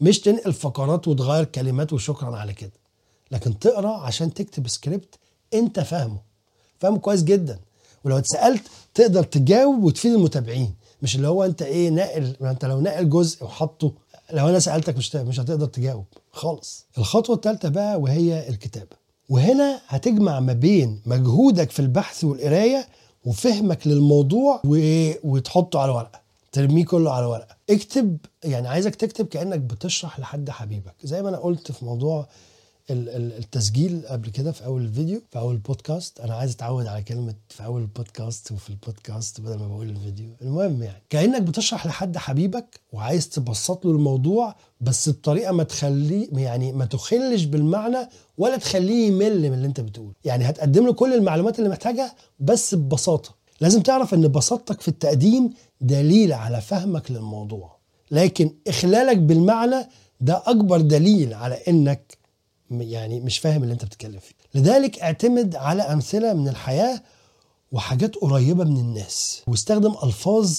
Speaker 1: مش تنقل فقرات وتغير كلمات وشكرا على كده. لكن تقرأ عشان تكتب سكريبت انت فاهمه. فاهمه كويس جدا. ولو اتسألت تقدر تجاوب وتفيد المتابعين. مش اللي هو انت إيه ناقل انت لو ناقل جزء وحطه لو أنا سألتك مش مش هتقدر تجاوب خالص. الخطوة الثالثه بقى وهي الكتابة. وهنا هتجمع ما بين مجهودك في البحث والقراية وفهمك للموضوع و... وتحطه على ورقة ترميه كله على ورقة. اكتب يعني عايزك تكتب كأنك بتشرح لحد حبيبك. زي ما أنا قلت في موضوع التسجيل قبل كده في أول الفيديو في أول البودكاست. أنا عايز أتعود على كلمة في أول البودكاست وفي البودكاست بدل ما بقول الفيديو. المهم يعني كأنك بتشرح لحد حبيبك وعايز تبسط له الموضوع بس بطريقة ما تخليه يعني ما تخلش بالمعنى ولا تخليه يمل من اللي أنت بتقوله. يعني هتقدم له كل المعلومات اللي محتاجها بس ببساطة. لازم تعرف إن بساطتك في التقديم دليل على فهمك للموضوع. لكن إخلالك بالمعنى ده أكبر دليل على إنك يعني مش فاهم اللي انت بتتكلم فيه. لذلك اعتمد على أمثلة من الحياة وحاجات قريبة من الناس واستخدم ألفاظ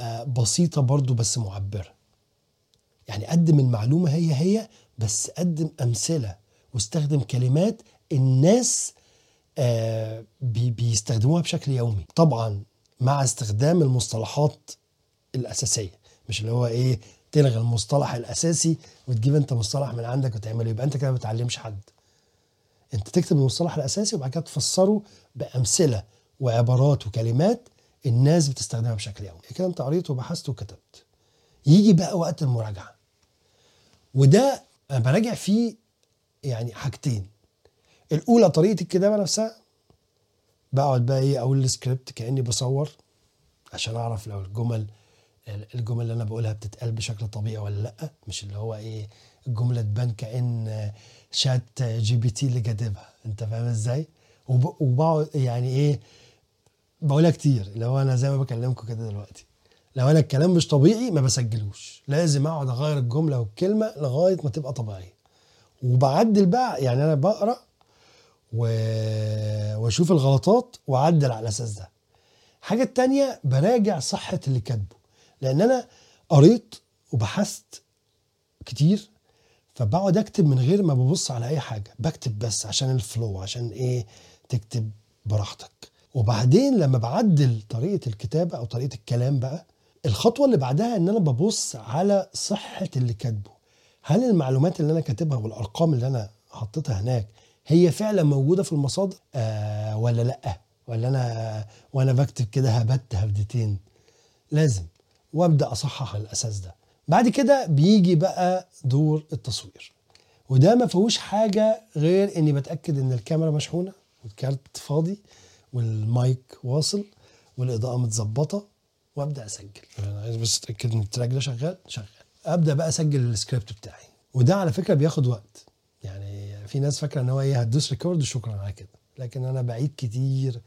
Speaker 1: آه، بسيطة برضو بس معبرة. يعني قدم المعلومة هي هي بس قدم أمثلة واستخدم كلمات الناس آه، بي- بيستخدموها بشكل يومي. طبعا مع استخدام المصطلحات الأساسية مش اللي هو إيه تلغي المصطلح الأساسي وتجيب انت مصطلح من عندك وتعمله يبقى انت كده ما بتعلمش حد. انت تكتب المصطلح الأساسي وبعد كده تفسره بأمثلة وعبارات وكلمات الناس بتستخدمها بشكل يومي. كده انت قريت وبحثت وكتبت. يجي بقى وقت المراجعة. وده أنا براجع فيه يعني حاجتين. الأولى طريقة الكتابة نفسها بقعد بقى إيه أقول السكريبت كأني بصور عشان أعرف لو الجمل الجمل اللي أنا بقولها بتتقال بشكل طبيعي ولا لأ؟ مش اللي هو إيه الجملة تبان كأن شات جي بي تي اللي كاتبها أنت فاهم إزاي؟ وب- وبقعد يعني إيه بقولها كتير اللي هو أنا زي ما بكلمكم كده دلوقتي لو أنا الكلام مش طبيعي ما بسجلوش لازم أقعد أغير الجملة والكلمة لغاية ما تبقى طبيعية. وبعدل بقى يعني أنا بقرأ و... وأشوف الغلطات وأعدل على الاساس ده. الحاجة التانية براجع صحة اللي كاتبه. لأن أنا قريت وبحثت كتير فبقعد أكتب من غير ما ببص على أي حاجة. بكتب بس عشان الفلو عشان إيه؟ تكتب براحتك. وبعدين لما بعدل طريقة الكتابة أو طريقة الكلام بقى الخطوة اللي بعدها إن أنا ببص على صحة اللي كاتبه. هل المعلومات اللي أنا كاتبها والأرقام اللي أنا حطيتها هناك هي فعلا موجودة في المصادر؟ آه ولا لأ؟ ولا أنا وأنا بكتب كده هبت هبدتين؟ لازم. وابدأ أصحح الأساس ده. بعد كده بيجي بقى دور التصوير. وده ما فيهوش حاجة غير إني بتأكد إن الكاميرا مشحونة والكارت فاضي والمايك واصل والإضاءة متظبطة وأبدأ أسجل. أنا عايز بس أتأكد إن ال track ده شغال؟ شغال. أبدأ بقى أسجل السكريبت بتاعي. وده على فكرة بياخد وقت. يعني في ناس فاكرة إن هو إيه هتدوس record وشكرا على كده. لكن أنا بعيد كتير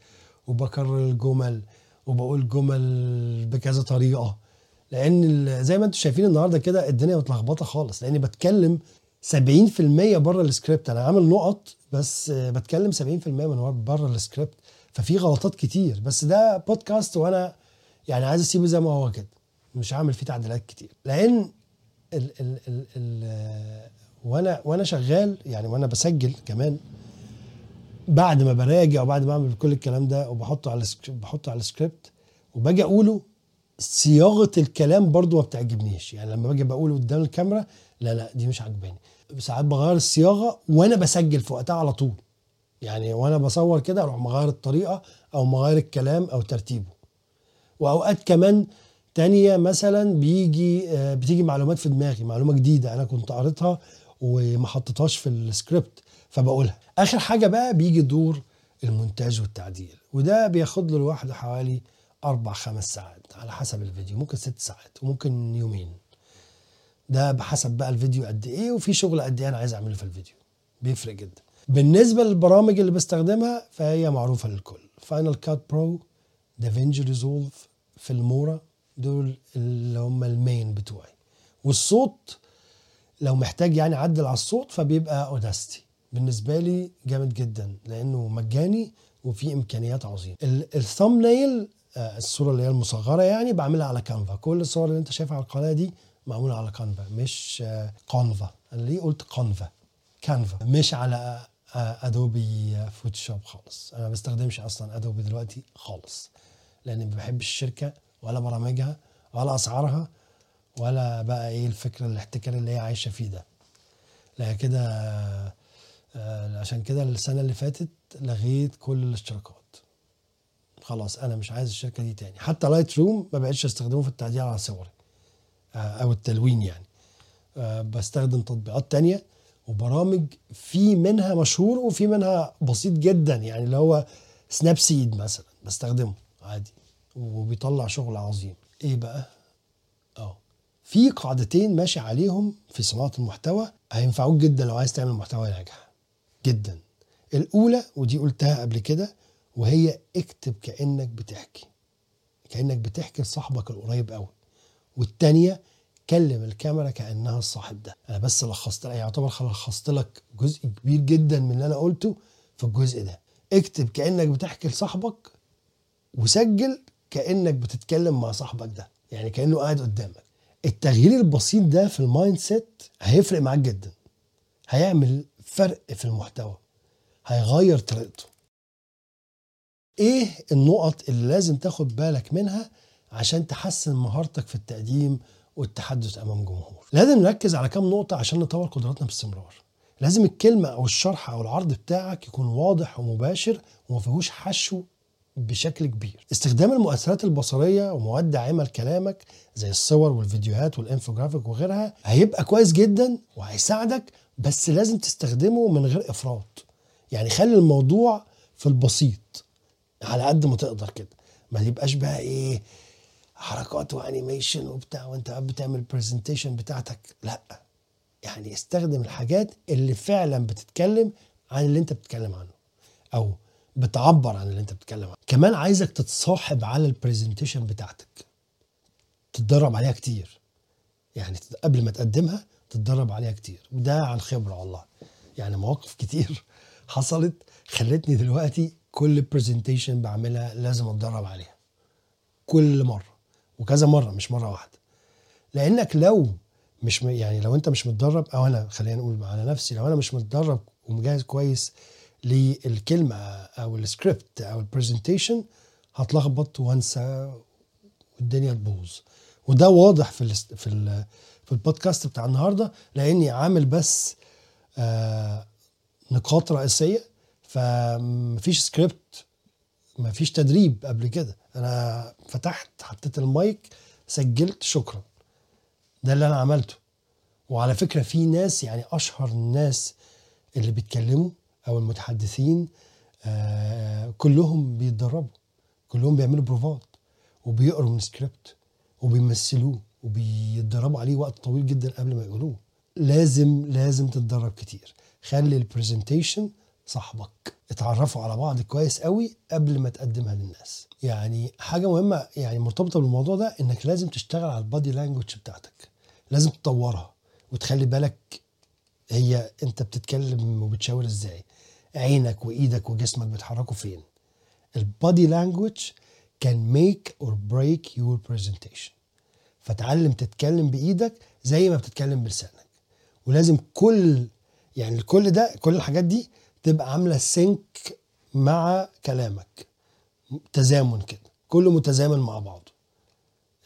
Speaker 1: وبكرر الجمل وبقول جمل بكذا طريقة. لأن زي ما أنتم شايفين النهارده كده الدنيا متلخبطه خالص لاني بتكلم 70% بره السكريبت. أنا عامل نقط بس آه، بتكلم 70% من بره السكريبت ففي غلطات كتير. بس ده بودكاست وأنا يعني عايز اسيبه زي ما هو كده مش هعمل فيه تعديلات كتير. لأن ال ال ال ال آه، وأنا وأنا شغال يعني وأنا بسجل كمان بعد ما براجع وبعد ما اعمل كل الكلام ده وبحطه على بحطه على السكريبت وباجي اقوله صياغة الكلام برضو ما بتعجبنيش. يعني لما باجي بقوله قدام الكاميرا لا لا دي مش عجباني ساعات بغير الصياغة وأنا بسجل في وقتها على طول. يعني وأنا بصور كده أروح مغير الطريقة أو مغير الكلام أو ترتيبه. وأوقات كمان تانية مثلا بيجي آه، بتيجي معلومات في دماغي معلومة جديدة أنا كنت قريتها وما حطيتهاش في السكريبت فبقولها. آخر حاجة بقى بيجي دور المونتاج والتعديل وده بياخد له لوحده حوالي أربع خمس ساعات. على حسب الفيديو ممكن ست ساعات وممكن يومين. ده بحسب بقى الفيديو قد إيه وفي شغل قد إيه أنا عايز أعمله في الفيديو. بيفرق جدا. بالنسبة للبرامج اللي بستخدمها فهي معروفة للكل. Final Cut Pro DaVinci Resolve Filmora دول اللي هم ال main بتوعي. والصوت لو محتاج يعني أعدل على الصوت فبيبقى Audacity بالنسبة لي جامد جدا لأنه مجاني وفيه إمكانيات عظيمة. ال thumbnail الصورة اللي هي المصغرة يعني بعملها على كانفا كل الصور اللي انت شايفها على القناة دي معمولة على كانفا مش آه، كانفا أنا ليه قلت كانفا كانفا مش على آه، ادوبي فوتوشوب خالص. أنا ما بستخدمش أصلا ادوبي دلوقتي خالص لأني ما بحبش الشركة ولا برامجها ولا أسعارها ولا بقى إيه الفكرة الاحتكار اللي هي عايشة فيه ده. لا كده آه، عشان كده السنة اللي فاتت لغيت كل الاشتراكات. خلاص أنا مش عايز الشركة دي تاني. حتى لايت روم ما بقتش أستخدمه في التعديل على صوري آه، أو التلوين يعني. آه، بستخدم تطبيقات تانية وبرامج في منها مشهور وفي منها بسيط جدا يعني اللي هو سناب سيد مثلا بستخدمه عادي وبيطلع شغل عظيم. إيه بقى؟ آه في قاعدتين ماشي عليهم في صناعة المحتوى هينفعوك جدا لو عايز تعمل محتوى ناجح. جدا. الأولى ودي قلتها قبل كده وهي اكتب كأنك بتحكي كأنك بتحكي لصاحبك القريب قوي والتانية كلم الكاميرا كأنها الصاحب ده. أنا بس لخصت لك يعتبر لخصت لك جزء كبير جدا من اللي أنا قلته في الجزء ده. اكتب كأنك بتحكي لصاحبك وسجل كأنك بتتكلم مع صاحبك ده يعني كأنه قاعد قدامك. التغيير البسيط ده في ال mindset هيفرق معاك جدا. هيعمل فرق في المحتوى. هيغير طريقته. إيه النقط اللي لازم تاخد بالك منها عشان تحسن مهارتك في التقديم والتحدث امام جمهور؟ لازم نركز على كام نقطة عشان نطور قدراتنا باستمرار لازم الكلمة أو الشرح أو العرض بتاعك يكون واضح ومباشر وما فيهوش حشو بشكل كبير. استخدام المؤثرات البصرية ومواد داعمه لكلامك زي الصور والفيديوهات والإنفوجرافيك وغيرها هيبقى كويس جدا وهيساعدك بس لازم تستخدمه من غير إفراط. يعني خلي الموضوع في البسيط. على قد ما تقدر كده. ما تبقاش بقى إيه حركات و animation وبتاع وأنت قاعد بتعمل ال presentation بتاعتك. لأ. يعني استخدم الحاجات اللي فعلا بتتكلم عن اللي أنت بتتكلم عنه أو بتعبر عن اللي أنت بتتكلم عنه. كمان عايزك تتصاحب على ال presentation بتاعتك. تتدرب عليها كتير. يعني قبل ما تقدمها تتدرب عليها كتير. وده عن خبرة والله. يعني مواقف كتير (laughs) حصلت خلتني دلوقتي كل presentation بعملها لازم اتدرب عليها. كل مرة. وكذا مرة مش مرة واحدة. لأنك لو مش يعني لو أنت مش متدرب أو أنا خلينا نقول على نفسي لو أنا مش متدرب ومجهز كويس للكلمة أو السكريبت أو ال presentation هتلخبط وانسى والدنيا تبوظ. وده واضح في في ال في البودكاست بتاع النهارده لأني عامل بس آه نقاط رئيسية فمفيش سكريبت مفيش تدريب قبل كده. أنا فتحت حطيت المايك سجلت شكرا. ده اللي أنا عملته. وعلى فكرة في ناس يعني أشهر الناس اللي بيتكلموا أو المتحدثين آه كلهم بيتدربوا. كلهم بيعملوا بروفات وبيقروا من سكريبت وبيمثلوه وبيتدربوا عليه وقت طويل جدا قبل ما يقولوه. لازم لازم تتدرب كتير. خلي ال presentation صاحبك. اتعرفوا على بعض كويس قوي قبل ما تقدمها للناس. يعني حاجة مهمة يعني مرتبطة بالموضوع ده إنك لازم تشتغل على ال body language بتاعتك. لازم تطورها وتخلي بالك هي أنت بتتكلم وبتشاور إزاي. عينك وإيدك وجسمك بيتحركوا فين. ال body language can make or break your presentation فتعلم تتكلم بإيدك زي ما بتتكلم بلسانك. ولازم كل يعني كل ده كل الحاجات دي تبقى عاملة sync مع كلامك. تزامن كده. كله متزامن مع بعضه.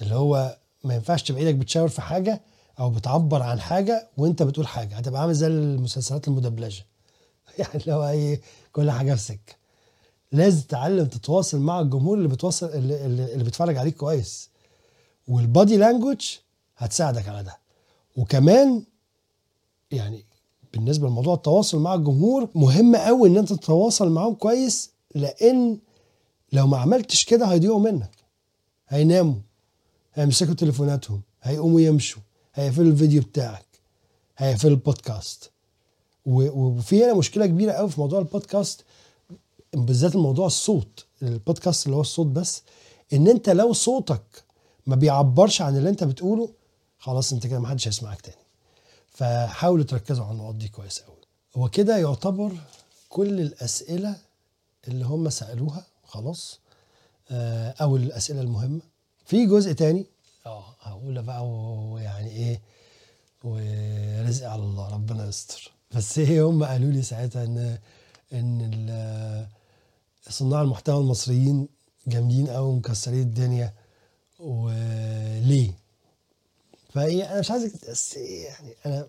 Speaker 1: اللي هو ما ينفعش تبقى إيدك بتشاور في حاجة أو بتعبر عن حاجة وأنت بتقول حاجة. هتبقى عامل زي المسلسلات المدبلجة. (laughs) يعني اللي هو إيه كل حاجة في سكة. لازم تتعلم تتواصل مع الجمهور اللي بتواصل اللي اللي بيتفرج عليك كويس. والبادي لانجوج هتساعدك على ده. وكمان يعني بالنسبة لموضوع التواصل مع الجمهور مهم قوي إن أنت تتواصل معاهم كويس لأن لو ما عملتش كده هيضيعوا منك هيناموا هيمسكوا تليفوناتهم هيقوموا يمشوا هيقفلوا الفيديو بتاعك هيقفلوا البودكاست. وفي هنا مشكلة كبيرة قوي في موضوع البودكاست بالذات الموضوع الصوت البودكاست اللي هو الصوت بس إن أنت لو صوتك ما بيعبرش عن اللي أنت بتقوله خلاص أنت كده محدش هيسمعك تاني. فحاولوا تركزوا على النقط دي كويس قوي هو كده يعتبر كل الأسئلة اللي هم سألوها خلاص آه، أو الأسئلة المهمة. في جزء تاني؟ آه هقولها بقى ويعني إيه؟ ورزق على الله ربنا يستر. بس إيه هم قالوا لي ساعتها إن إن صناع المحتوى المصريين جامدين قوي ومكسرين الدنيا. وليه؟ فايه أنا مش عايز بس إيه يعني أنا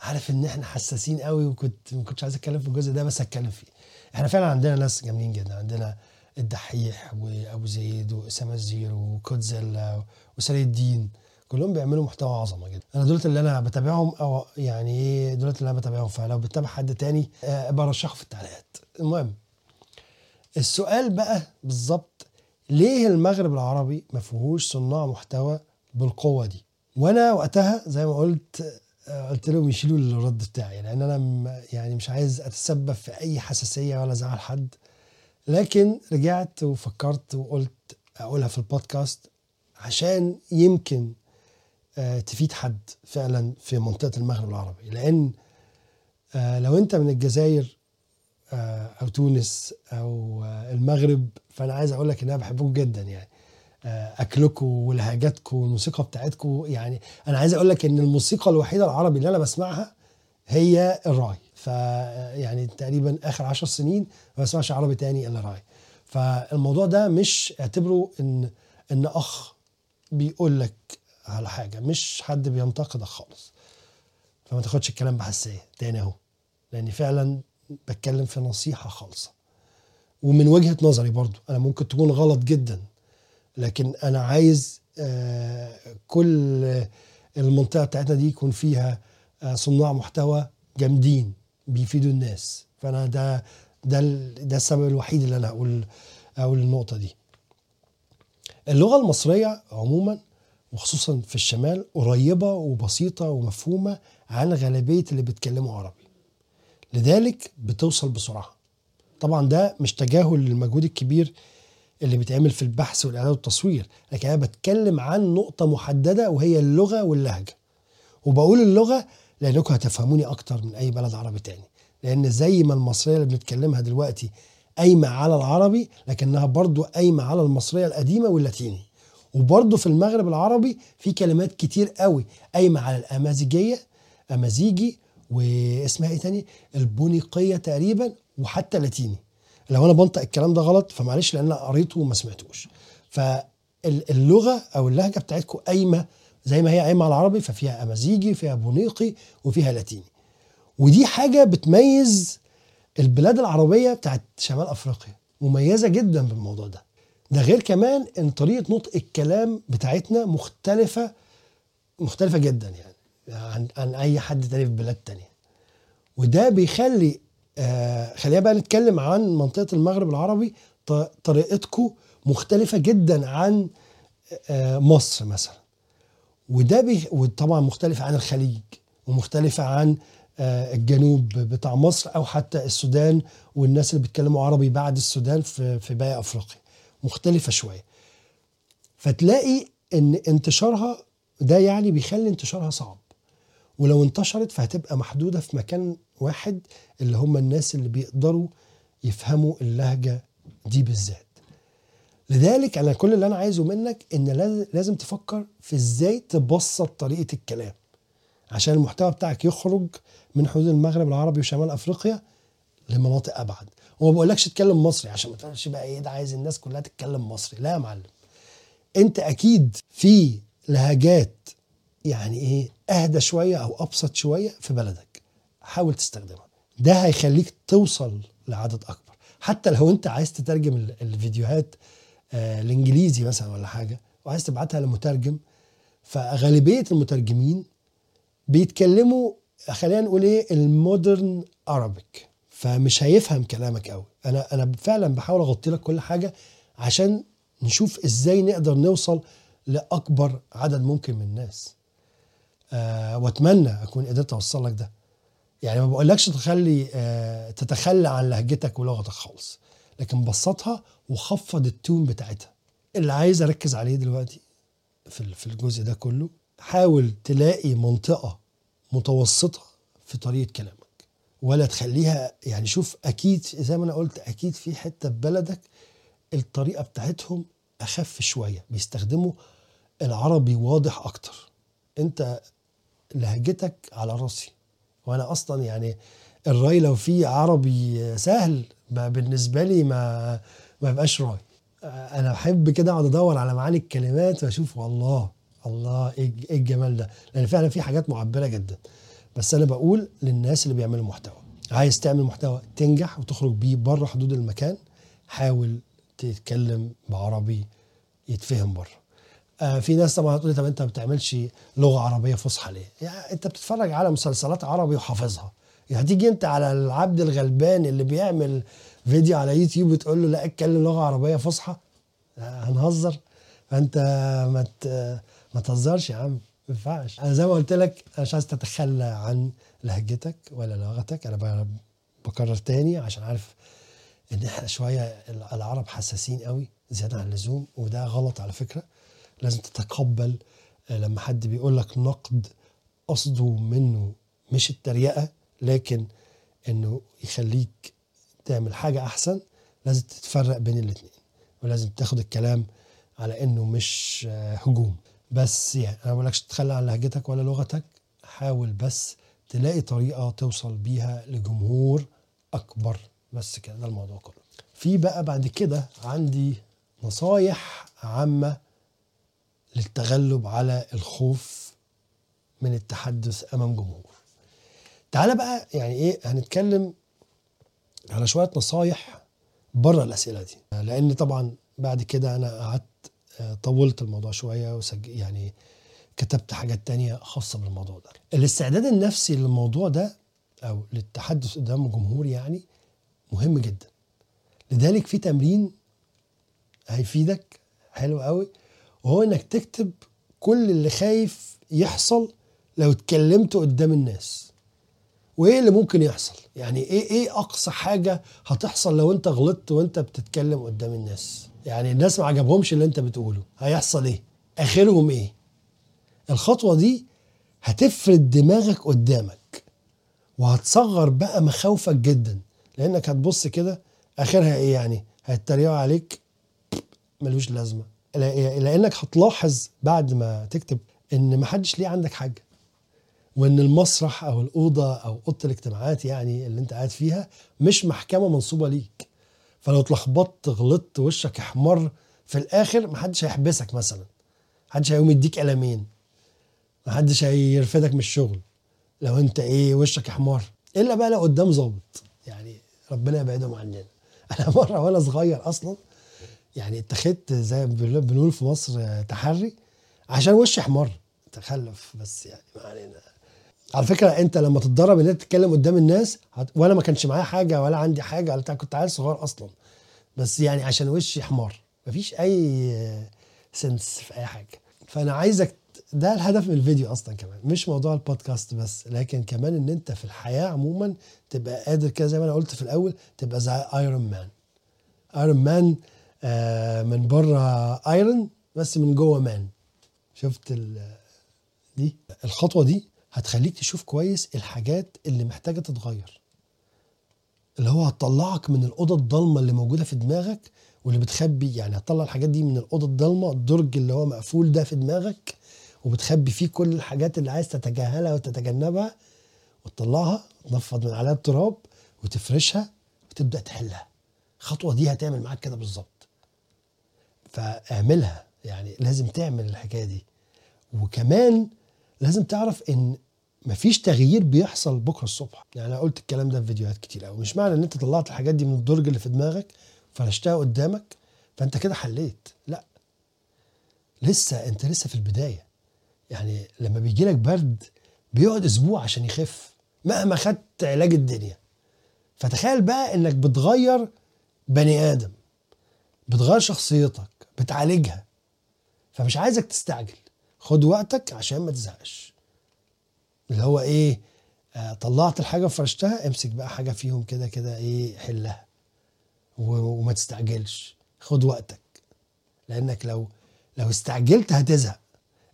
Speaker 1: عارف إن إحنا حساسين قوي وكنت ما كنتش عايز أتكلم في الجزء ده بس هتكلم فيه. إحنا فعلا عندنا ناس جامدين جدا. عندنا الدحيح وابو زيد واسامه الزيرو وكوتزيلا وسري الدين. كلهم بيعملوا محتوى عظمة جدا. أنا دولت اللي أنا بتابعهم أو يعني إيه دولت اللي أنا بتابعهم. فلو بتتابع حد تاني آه، برشحه في التعليقات. المهم السؤال بقى بالظبط ليه المغرب العربي ما فيهوش صناع محتوى بالقوة دي؟ وأنا وقتها زي ما قلت آه، قلت لهم يشيلوا الرد بتاعي لأن أنا يعني مش عايز أتسبب في أي حساسية ولا ازعل حد. لكن رجعت وفكرت وقلت أقولها في البودكاست عشان يمكن آه، تفيد حد فعلا في منطقة المغرب العربي. لأن آه، لو أنت من الجزائر أو تونس أو المغرب فأنا عايز أقول لك إن أنا بحبكم جدا يعني. اكلكم ولهجاتكم والموسيقى بتاعتكم يعني أنا عايز أقول لك إن الموسيقى الوحيدة العربي اللي أنا بسمعها هي الراي. ف يعني تقريبا آخر عشر سنين ما بسمعش عربي تاني إلا راي. فالموضوع ده مش أعتبره إن إن أخ بيقول لك على حاجة. مش حد بينتقدك خالص. فما تاخدش الكلام بحساسية. تاني أهو. لأني فعلا بتكلم في نصيحة خالصة. ومن وجهة نظري برضو أنا ممكن تكون غلط جدا. لكن أنا عايز آه، كل المنطقة بتاعتنا دي يكون فيها آه، صناع محتوى جامدين بيفيدوا الناس. فأنا ده ده ده السبب الوحيد اللي أنا أقول أقول النقطة دي. اللغة المصرية عموما وخصوصا في الشمال قريبة وبسيطة ومفهومة عن غالبية اللي بيتكلموا عربي. لذلك بتوصل بسرعة. طبعا ده مش تجاهل للمجهود الكبير اللي بيتعمل في البحث والاعداد والتصوير لكن أنا بتكلم عن نقطة محددة وهي اللغة واللهجة. وبقول اللغة لأنكم هتفهموني أكتر من أي بلد عربي تاني. لأن زي ما المصرية اللي بنتكلمها دلوقتي قايمة على العربي لكنها برضو قايمة على المصرية القديمة واللاتيني. وبرضو في المغرب العربي في كلمات كتير قوي قايمة على الأمازيجية أمازيجي واسمها إيه تاني؟ البونيقية تقريبا وحتى لاتيني لو أنا بنطق الكلام ده غلط فمعلش لأن أنا قريته وما سمعتوش. فاللغة أو اللهجة بتاعتكم قايمة زي ما هي قايمة على العربي ففيها أمازيجي فيها بونيقي وفيها لاتيني. ودي حاجة بتميز البلاد العربية بتاعت شمال أفريقيا مميزة جدا بالموضوع ده. ده غير كمان إن طريقة نطق الكلام بتاعتنا مختلفة مختلفة جدا يعني عن, عن أي حد تاني في بلاد تانية. وده بيخلي آه خلينا بقى نتكلم عن منطقة المغرب العربي طريقتكم مختلفة جدا عن آه مصر مثلا. وده بي وطبعا مختلفة عن الخليج ومختلفة عن آه، الجنوب بتاع مصر أو حتى السودان والناس اللي بيتكلموا عربي بعد السودان في في باقي أفريقيا. مختلفة شوية. فتلاقي إن انتشارها ده يعني بيخلي انتشارها صعب. ولو انتشرت فهتبقى محدودة في مكان واحد اللي هم الناس اللي بيقدروا يفهموا اللهجة دي بالذات. لذلك أنا كل اللي أنا عايزه منك لاز- لازم تفكر في إزاي تبسط طريقة الكلام. عشان المحتوى بتاعك يخرج من حدود المغرب العربي وشمال أفريقيا لمناطق أبعد. وما بقولكش اتكلم مصري عشان ما تقولش بقى إيه ده عايز الناس كلها تتكلم مصري. لا يا معلم. أنت أكيد في لهجات يعني إيه أهدى شوية أو أبسط شوية في بلدك. حاول تستخدمها. ده هيخليك توصل لعدد أكبر. حتى لو أنت عايز تترجم ال- الفيديوهات آه الإنجليزي مثلا ولا حاجة وعايز تبعتها لمترجم فغالبية المترجمين بيتكلموا خلينا نقول إيه المودرن ارابيك فمش هيفهم كلامك قوي أنا أنا فعلا بحاول أغطي لك كل حاجة عشان نشوف إزاي نقدر نوصل لأكبر عدد ممكن من الناس. آه وأتمنى أكون قدرت أوصل لك ده. يعني ما بقولكش تخلي آه تتخلى عن لهجتك ولغتك خالص لكن بسطها وخفض التون بتاعتها. اللي عايز أركز عليه دلوقتي في في الجزء ده كله حاول تلاقي منطقة متوسطة في طريقة كلامك ولا تخليها يعني شوف أكيد زي ما أنا قلت أكيد في حتة في بلدك الطريقة بتاعتهم أخف شوية بيستخدموا العربي واضح أكتر. أنت لهجتك على راسي. وأنا أصلا يعني الرأي لو فيه عربي سهل ما بالنسبة لي ما ما يبقاش رأي. أنا بحب كده اقعد ادور على معاني الكلمات واشوف والله الله إيه إيه الجمال ده. لأن فعلا في حاجات معبرة جدا. بس أنا بقول للناس اللي بيعملوا محتوى. عايز تعمل محتوى تنجح وتخرج بيه بره حدود المكان حاول تتكلم بعربي يتفهم بره. آه في ناس طبعا هتقول لي طب أنت ما بتعملش لغة عربية فصحى ليه؟ يعني أنت بتتفرج على مسلسلات عربي وحافظها. يعني هتيجي أنت على العبد الغلبان اللي بيعمل فيديو على يوتيوب وتقول له لا اتكلم لغة عربية فصحى؟ هنهزر. فأنت ما ما تهزرش يا عم ما ينفعش. أنا زي ما قلت لك أنا مش عايز تتخلى عن لهجتك ولا لغتك. أنا بكرر تاني عشان عارف إن إحنا شوية العرب حساسين قوي زيادة عن اللزوم وده غلط على فكرة. لازم تتقبل آه، لما حد بيقول لك نقد قصده منه مش التريقة لكن إنه يخليك تعمل حاجة أحسن لازم تتفرق بين الاثنين ولازم تاخد الكلام على إنه مش آه، هجوم. بس يعني أنا ما بقولكش تتخلى عن لهجتك ولا لغتك حاول بس تلاقي طريقة توصل بيها لجمهور أكبر. بس كده ده الموضوع كله. في بقى بعد كده عندي نصايح عامة للتغلب على الخوف من التحدث أمام جمهور. تعالى بقى يعني إيه هنتكلم على شوية نصايح بره الأسئلة دي. لأن طبعا بعد كده أنا قعدت آه، طولت الموضوع شوية وسج يعني كتبت حاجات تانية خاصة بالموضوع ده. الاستعداد النفسي للموضوع ده أو للتحدث قدام جمهور يعني مهم جدا. لذلك في تمرين هيفيدك حلو قوي وهو إنك تكتب كل اللي خايف يحصل لو اتكلمت قدام الناس. وإيه اللي ممكن يحصل؟ يعني إيه إيه أقصى حاجة هتحصل لو أنت غلطت وأنت بتتكلم قدام الناس؟ يعني الناس ما عجبهمش اللي أنت بتقوله. هيحصل إيه؟ آخرهم إيه؟ الخطوة دي هتفرد دماغك قدامك وهتصغر بقى مخاوفك جدا. لأنك هتبص كده آخرها إيه يعني؟ هيتريقوا عليك ملوش لازمة. لا- لأنك هتلاحظ بعد ما تكتب إن محدش ليه عندك حاجة. وإن المسرح أو الأوضة أو أوضة الاجتماعات يعني اللي أنت قاعد فيها مش محكمة منصوبة ليك. فلو اتلخبطت غلطت وشك احمر في الآخر محدش هيحبسك مثلا. محدش هيقوم يديك قلمين. محدش هيرفدك من الشغل. لو أنت إيه وشك احمر. إلا بقى لو قدام ظابط. يعني ربنا يبعدهم عننا. (laughs) أنا مرة وأنا صغير أصلا يعني اتخذت زي ما بنقول- في مصر تحري عشان وشي احمر تخلف بس يعني ما علينا. على فكرة انت لما تتدرب ان انت تتكلم قدام الناس. وأنا ما كانش معايا حاجة ولا عندي حاجة ولا كنت عيل صغير أصلا. بس يعني عشان وشي احمر مفيش أي sense في أي حاجة. فأنا عايزك ده الهدف من الفيديو أصلا كمان مش موضوع البودكاست بس لكن كمان إن أنت في الحياة عموما تبقى قادر كده زي ما أنا قلت في الأول تبقى زي Iron Man iron man من بره iron بس من جوه man شفت دي؟ الخطوة دي هتخليك تشوف كويس الحاجات اللي محتاجة تتغير. اللي هو هتطلعك من الأوضة الضلمة اللي موجودة في دماغك واللي بتخبي يعني هتطلع الحاجات دي من الأوضة الضلمة الدرج اللي هو مقفول ده في دماغك وبتخبي فيه كل الحاجات اللي عايز تتجاهلها وتتجنبها وتطلعها تنفض من عليها التراب وتفرشها وتبدأ تحلها. الخطوة دي هتعمل معاك كده بالظبط. فاعملها. يعني لازم تعمل الحكاية دي. وكمان لازم تعرف إن مفيش تغيير بيحصل بكرة الصبح. يعني أنا قلت الكلام ده في فيديوهات كتير قوي مش معنى إن أنت طلعت الحاجات دي من الدرج اللي في دماغك فرشتها قدامك فأنت كده حليت. لأ. لسه أنت لسه في البداية. يعني لما بيجي لك برد بيقعد أسبوع عشان يخف مهما خدت علاج الدنيا. فتخيل بقى إنك بتغير بني آدم بتغير شخصيتك بتعالجها. فمش عايزك تستعجل. خد وقتك عشان ما تزهقش. اللي هو إيه آه طلعت الحاجة وفرشتها امسك بقى حاجة فيهم كده كده إيه حلها. وما تستعجلش. خد وقتك. لأنك لو لو استعجلت هتزهق.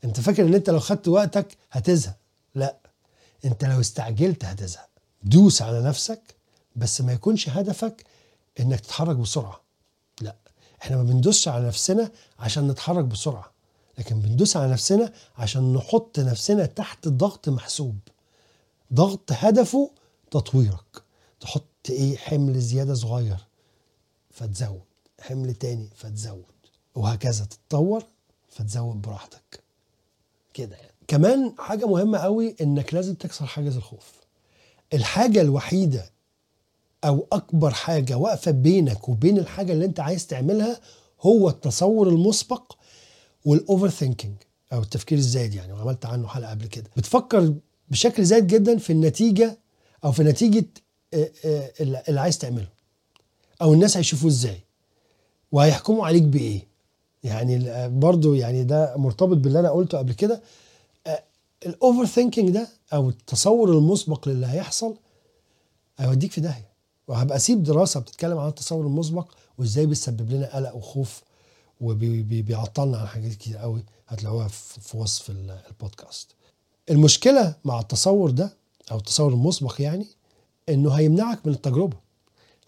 Speaker 1: أنت فاكر إن أنت لو خدت وقتك هتزهق؟ لأ. أنت لو استعجلت هتزهق. دوس على نفسك بس ما يكونش هدفك إنك تتحرك بسرعة. إحنا ما بندوسش على نفسنا عشان نتحرك بسرعة لكن بندوس على نفسنا عشان نحط نفسنا تحت ضغط محسوب. ضغط هدفه تطويرك. تحط إيه؟ حمل زيادة صغير فتزود. حمل تاني فتزود. وهكذا تتطور فتزود براحتك. كده يعني. كمان حاجة مهمة قوي إنك لازم تكسر حاجز الخوف. الحاجة الوحيدة أو أكبر حاجة واقفة بينك وبين الحاجة اللي أنت عايز تعملها هو التصور المسبق وال overthinking أو التفكير الزايد يعني وعملت عنه حلقة قبل كده. بتفكر بشكل زايد جدا في النتيجة أو في نتيجة آه، آه، اللي عايز تعمله أو الناس هيشوفوه إزاي وهيحكموا عليك بإيه. يعني ال- برضو يعني ده مرتبط باللي أنا قلته قبل كده. ال overthinking ده أو التصور المسبق للي هيحصل هيوديك في داهية. وهبقى اسيب دراسة بتتكلم عن التصور المسبق وإزاي بيسبب لنا قلق وخوف وبيعطلنا عن حاجات كتير قوي هتلاقوها في وصف ال- البودكاست. المشكلة مع التصور ده أو التصور المسبق يعني إنه هيمنعك من التجربة.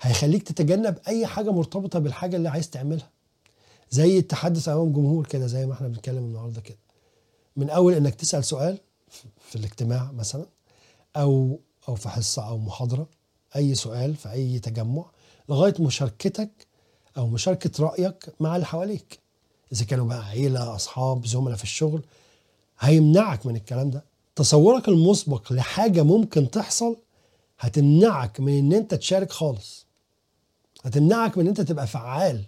Speaker 1: هيخليك تتجنب أي حاجة مرتبطة بالحاجة اللي عايز تعملها. زي التحدث أمام جمهور كده زي ما إحنا بنتكلم النهارده كده. من أول إنك تسأل سؤال في الاجتماع مثلا أو أو في حصة أو محاضرة أي سؤال في أي تجمع لغاية مشاركتك أو مشاركة رأيك مع اللي حواليك. إذا كانوا بقى عيلة أصحاب زملاء في الشغل هيمنعك من الكلام ده. تصورك المسبق لحاجة ممكن تحصل هتمنعك من إن أنت تشارك خالص. هتمنعك من إن أنت تبقى فعال.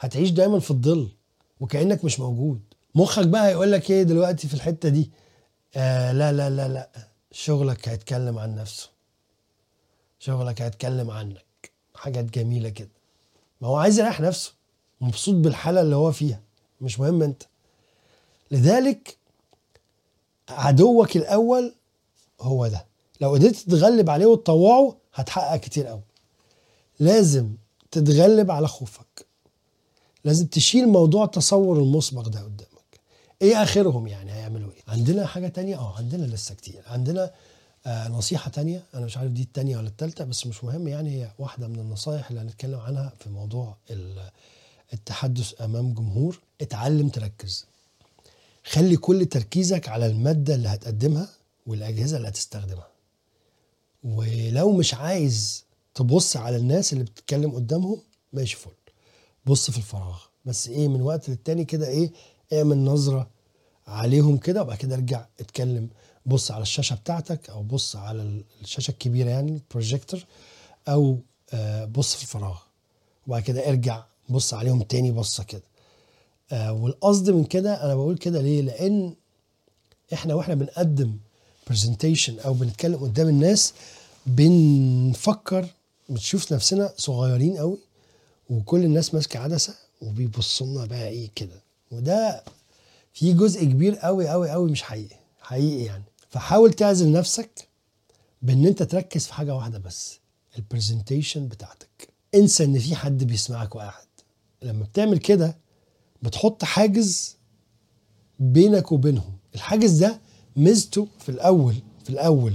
Speaker 1: هتعيش دايما في الظل وكأنك مش موجود. مخك بقى هيقول لك إيه دلوقتي في الحتة دي؟ آه لا لا لا لا. شغلك هيتكلم عن نفسه. شغلك هيتكلم عنك. حاجات جميلة كده. ما هو عايز يريح نفسه. مبسوط بالحالة اللي هو فيها. مش مهم انت. لذلك عدوك الأول هو ده. لو قدرت تتغلب عليه وتطوعه هتحقق كتير قوي لازم تتغلب على خوفك. لازم تشيل موضوع التصور المسبق ده قدامك. إيه آخرهم يعني؟ هيعملوا إيه؟ عندنا حاجة تانية؟ آه عندنا لسه كتير. عندنا آه نصيحة تانية. أنا مش عارف دي التانية ولا التالتة بس مش مهم. يعني هي واحدة من النصايح اللي هنتكلم عنها في موضوع ال- التحدث أمام جمهور. اتعلم تركز. خلي كل تركيزك على المادة اللي هتقدمها والأجهزة اللي هتستخدمها. ولو مش عايز تبص على الناس اللي بتتكلم قدامهم ماشي فل. بص في الفراغ. بس إيه من وقت للتاني كده إيه اعمل نظرة عليهم كده وبعد كده ارجع اتكلم بص على الشاشة بتاعتك أو بص على الشاشة الكبيرة يعني البروجيكتور أو آه بص في الفراغ. وبعد كده ارجع بص عليهم تاني بصة كده. آه والقصد من كده أنا بقول كده ليه؟ لأن إحنا وإحنا بنقدم presentation أو بنتكلم قدام الناس بنفكر بنشوف نفسنا صغيرين قوي وكل الناس ماسكة عدسة وبيبصوا لنا بقى إيه كده. وده في جزء كبير قوي قوي قوي مش حقيقي حقيقي يعني. فحاول تعزل نفسك بان انت تركز في حاجة واحدة بس ال presentation بتاعتك. انسى ان في حد بيسمعك وقاعد لما بتعمل كده بتحط حاجز بينك وبينهم. الحاجز ده ميزته في الأول في الأول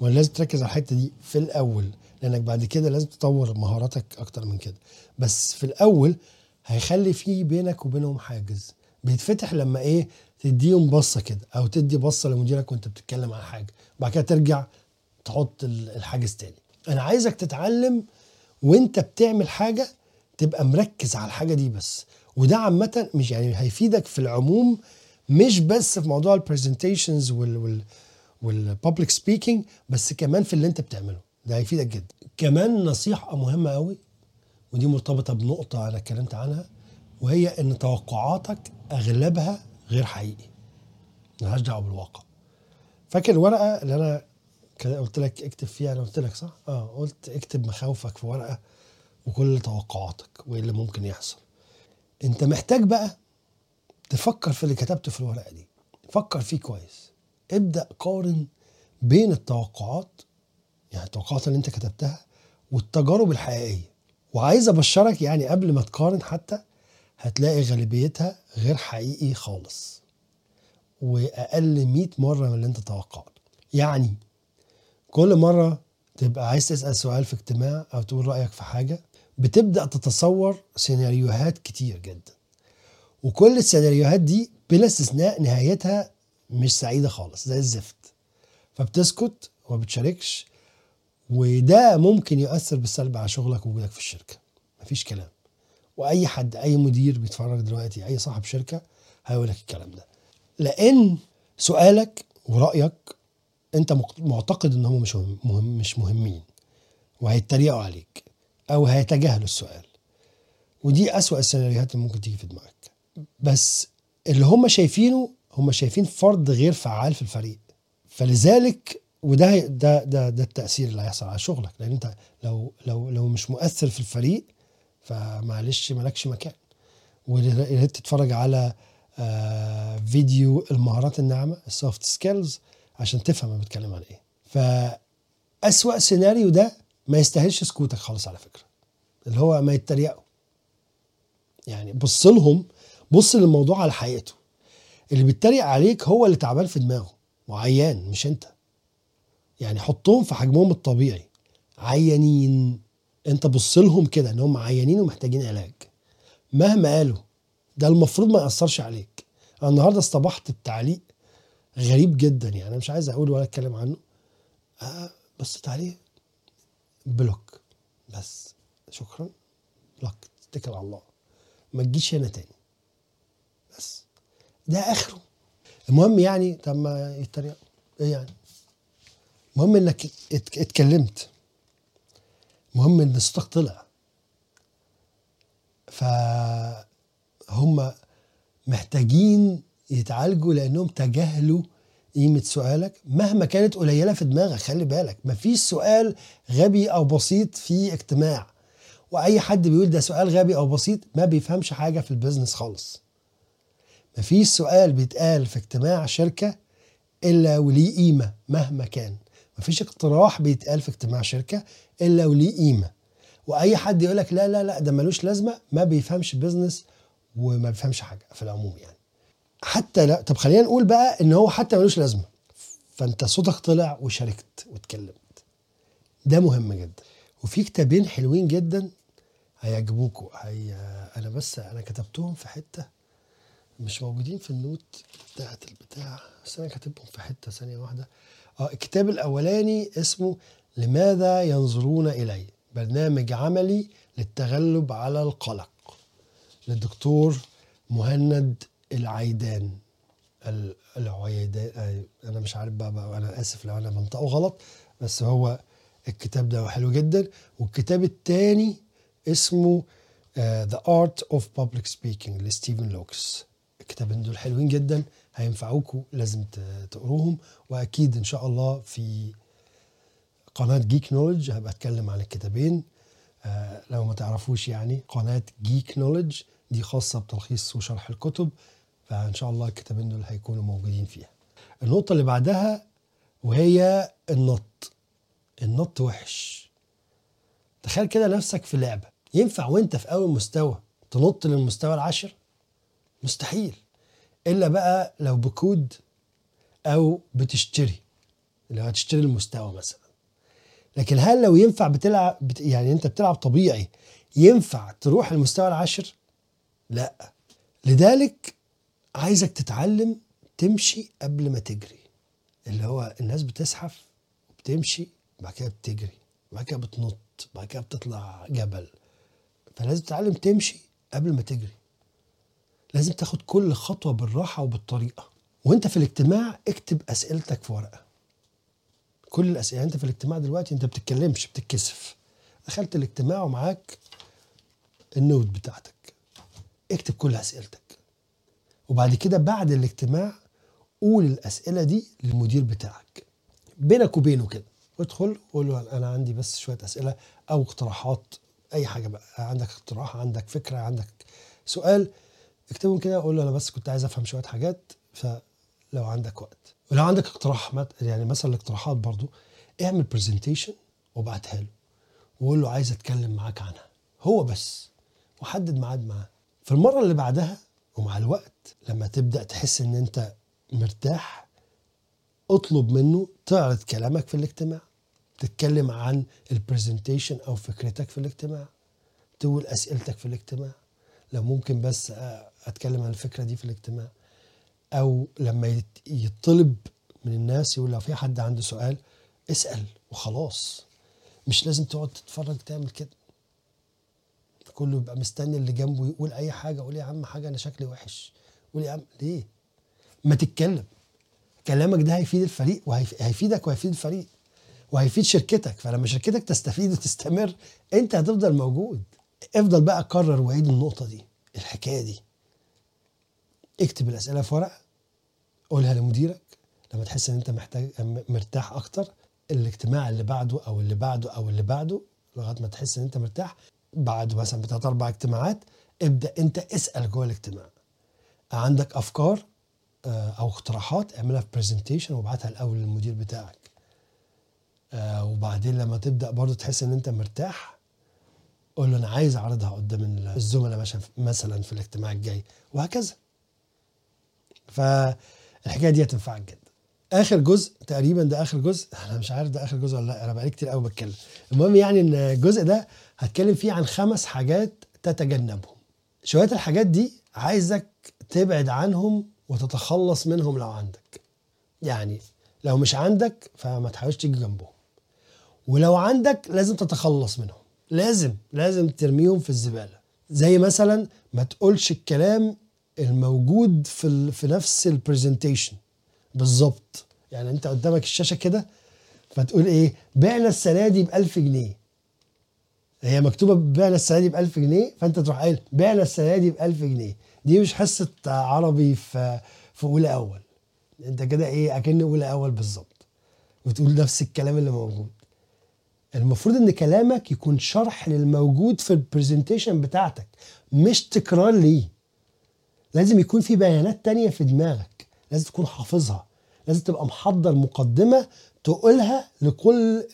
Speaker 1: ولا لازم تركز على الحتة دي في الأول لأنك بعد كده لازم تطور مهاراتك أكتر من كده. بس في الأول هيخلي في بينك وبينهم حاجز. بيتفتح لما إيه؟ تديهم بصة كده أو تدي بصة لمديرك وأنت بتتكلم عن حاجة بعد كده ترجع تحط ال- الحاجز تاني. أنا عايزك تتعلم وأنت بتعمل حاجة تبقى مركز على الحاجة دي بس. وده عامة مش يعني هيفيدك في العموم مش بس في موضوع ال presentations وال وال وال public speaking بس كمان في اللي أنت بتعمله. ده هيفيدك جدا. كمان نصيحة مهمة قوي ودي مرتبطة بنقطة أنا اتكلمت عنها وهي إن توقعاتك أغلبها غير حقيقي. ملهاش دعوة بالواقع. فاكر الورقة اللي أنا قلت لك اكتب فيها أنا قلت لك صح؟ آه قلت اكتب مخاوفك في ورقة وكل توقعاتك وإيه اللي ممكن يحصل. أنت محتاج بقى تفكر في اللي كتبته في الورقة دي. فكر فيه كويس. ابدأ قارن بين التوقعات يعني التوقعات اللي أنت كتبتها والتجارب الحقيقية. وعايز أبشرك يعني قبل ما تقارن حتى هتلاقي غالبيتها غير حقيقي خالص وأقل 100 مرة من اللي أنت توقعته. يعني كل مرة تبقى عايز تسأل سؤال في اجتماع أو تقول رأيك في حاجة بتبدأ تتصور سيناريوهات كتير جدا. وكل السيناريوهات دي بلا استثناء نهايتها مش سعيدة خالص زي الزفت. فبتسكت وما بتشاركش وده ممكن يؤثر بالسلب على شغلك ووجودك في الشركة. مفيش كلام. وأي حد أي مدير بيتفرج دلوقتي أي صاحب شركة هيقول لك الكلام ده. لأن سؤالك ورأيك أنت معتقد إن هم مش مهم مش مهمين وهيتريقوا عليك أو هيتجاهلوا السؤال. ودي أسوأ السيناريوهات اللي ممكن تيجي في دماغك. بس اللي هم شايفينه هم شايفين فرد غير فعال في الفريق. فلذلك وده ده ده ده التأثير اللي هيحصل على شغلك. لأن أنت لو لو لو مش مؤثر في الفريق فمعلش مالكش مكان. ويا ريت تتفرج على آه، فيديو المهارات الناعمة ال soft skills عشان تفهم أنا بتكلم عن إيه. فأسوأ سيناريو ده ما يستاهلش سكوتك خالص على فكرة. اللي هو ما يتريقوا. يعني بص لهم بص للموضوع على حقيقته. اللي بيتريق عليك هو اللي تعبان في دماغه. وعيان مش أنت. يعني حطهم في حجمهم الطبيعي. عيانين. انت بص لهم كده ان هم عيانين ومحتاجين علاج. مهما قالوا ده المفروض ما يأثرش عليك. أنا النهارده اصطبحت بتعليق غريب جدا يعني أنا مش عايز أقول ولا أتكلم عنه. آه بصيت عليه block. بس. شكرا. block اتكل على الله. ما تجيش هنا تاني. بس. ده آخره. المهم يعني طب ما إيه يعني؟ المهم إنك ات- اتكلمت. المهم إن صوتك طلع. فهم محتاجين يتعالجوا لأنهم تجاهلوا قيمة سؤالك مهما كانت قليلة في دماغك خلي بالك. مفيش سؤال غبي أو بسيط في اجتماع. وأي حد بيقول ده سؤال غبي أو بسيط ما بيفهمش حاجة في البيزنس خالص. مفيش سؤال بيتقال في اجتماع شركة إلا وليه قيمة مهما كان. مفيش اقتراح بيتقال في اجتماع شركة إلا وليه قيمة. وأي حد يقول لك لا لا لا ده ملوش لازمة ما بيفهمش بيزنس وما بيفهمش حاجة في العموم يعني. حتى لا طب خلينا نقول بقى إن هو حتى ملوش لازمة. فأنت صوتك طلع وشاركت واتكلمت. ده مهم جدا. وفي كتابين حلوين جدا هيعجبوكوا. هي أنا بس أنا كتبتهم في حتة مش موجودين في النوت بتاعت البتاع بس أنا كاتبهم في حتة ثانية واحدة. الكتاب الأولاني اسمه لماذا ينظرون إلي؟ برنامج عملي للتغلب على القلق للدكتور مهند العيدان ال- العيدان آه، أنا مش عارف بقى, بقى أنا آسف لو أنا بنطقه غلط بس هو الكتاب ده حلو جدا. والكتاب الثاني اسمه آه، The Art of Public Speaking لستيفن لوكاس. الكتابين دول حلوين جدا. هينفعوكوا لازم تقروهم. وأكيد إن شاء الله في قناة Geek Knowledge هبقى أتكلم عن الكتابين. آه، لو ما تعرفوش يعني قناة Geek Knowledge دي خاصة بتلخيص وشرح الكتب فإن شاء الله الكتابين دول هيكونوا موجودين فيها. النقطة اللي بعدها وهي النط. النط وحش. تخيل كده نفسك في لعبة. ينفع وأنت في أول مستوى تنط للمستوى العاشر؟ مستحيل. إلا بقى لو بكود أو بتشتري لو هتشتري المستوى مثلا. لكن هل لو ينفع بتلعب بت يعني أنت بتلعب طبيعي ينفع تروح المستوى العاشر؟ لأ. لذلك عايزك تتعلم تمشي قبل ما تجري. اللي هو الناس بتزحف وبتمشي بعد كده بتجري بعد كده بتنط بعد كده بتطلع جبل. فلازم تتعلم تمشي قبل ما تجري. لازم تاخد كل خطوة بالراحة وبالطريقة. وانت في الاجتماع اكتب أسئلتك في ورقة. كل الأسئلة انت في الاجتماع دلوقتي انت بتتكلمش بتتكسف. دخلت الاجتماع ومعاك النوت بتاعتك. اكتب كل أسئلتك. وبعد كده بعد الاجتماع قول الأسئلة دي للمدير بتاعك. بينك وبينه كده. ادخل قول له أنا عندي بس شوية أسئلة أو اقتراحات أي حاجة بقى. عندك اقتراح عندك فكرة عندك سؤال اكتبهم كده قول له أنا بس كنت عايز أفهم شوية حاجات فلو عندك وقت. ولو عندك اقتراح يعني مثلا الاقتراحات برضو اعمل presentation وابعتها له. وقول له عايز أتكلم معاك عنها. هو بس. وحدد ميعاد معاه. في المرة اللي بعدها ومع الوقت لما تبدأ تحس إن أنت مرتاح اطلب منه تعرض كلامك في الاجتماع. تتكلم عن ال presentation أو فكرتك في الاجتماع. تقول أسئلتك في الاجتماع. لو ممكن بس أتكلم عن الفكرة دي في الاجتماع. أو لما يطلب من الناس يقول لو في حد عنده سؤال اسأل وخلاص. مش لازم تقعد تتفرج تعمل كده. كله يبقى مستني اللي جنبه يقول أي حاجة. قول يا عم حاجة أنا شكلي وحش. قول يا عم ليه؟ ما تتكلم. كلامك ده هيفيد الفريق وهيفيدك وهيفيد الفريق وهيفيد شركتك. فلما شركتك تستفيد وتستمر أنت هتفضل موجود. افضل بقى كرر وعيد النقطة دي الحكاية دي. اكتب الأسئلة في ورقة قولها لمديرك. لما تحس إن أنت محتاج مرتاح أكتر الاجتماع اللي بعده أو اللي بعده أو اللي بعده لغاية ما تحس إن أنت مرتاح. بعد مثلا بتاعت أربع اجتماعات ابدأ أنت اسأل جوه الاجتماع. عندك أفكار آه، أو اقتراحات اعملها في برزنتيشن وابعتها الأول للمدير بتاعك. آه، وبعدين لما تبدأ برضو تحس إن أنت مرتاح قول له أنا عايز أعرضها قدام الزملاء مثلا في الاجتماع الجاي وهكذا. فالحكاية دي هتنفعك جدا. آخر جزء تقريبا ده آخر جزء. (laughs) أنا مش عارف ده آخر جزء ولا لأ أنا بقالي كتير قوي بتكلم. المهم يعني إن الجزء ده هتكلم فيه عن خمس حاجات تتجنبهم. شوية الحاجات دي عايزك تبعد عنهم وتتخلص منهم لو عندك. يعني لو مش عندك فما تحاولش تيجي جنبهم. ولو عندك لازم تتخلص منهم. لازم لازم ترميهم في الزبالة. زي مثلا ما تقولش الكلام الموجود في. في نفس البرزنتيشن بالظبط. يعني انت قدامك الشاشة كده فتقول إيه؟ بعنا السنة دي ب 1000 جنيه. هي مكتوبة بعنا السنة دي ب 1000 جنيه فانت تروح قايل بعنا السنة دي ب 1000 جنيه. دي مش حصة عربي في في أولى أول. انت كده إيه؟ أكن أولى أول بالظبط. وتقول نفس الكلام اللي موجود. المفروض إن كلامك يكون شرح للموجود في البرزنتيشن بتاعتك مش تكرار ليه. لازم يكون في بيانات تانية في دماغك. لازم تكون حافظها. لازم تبقى محضر مقدمة تقولها لكل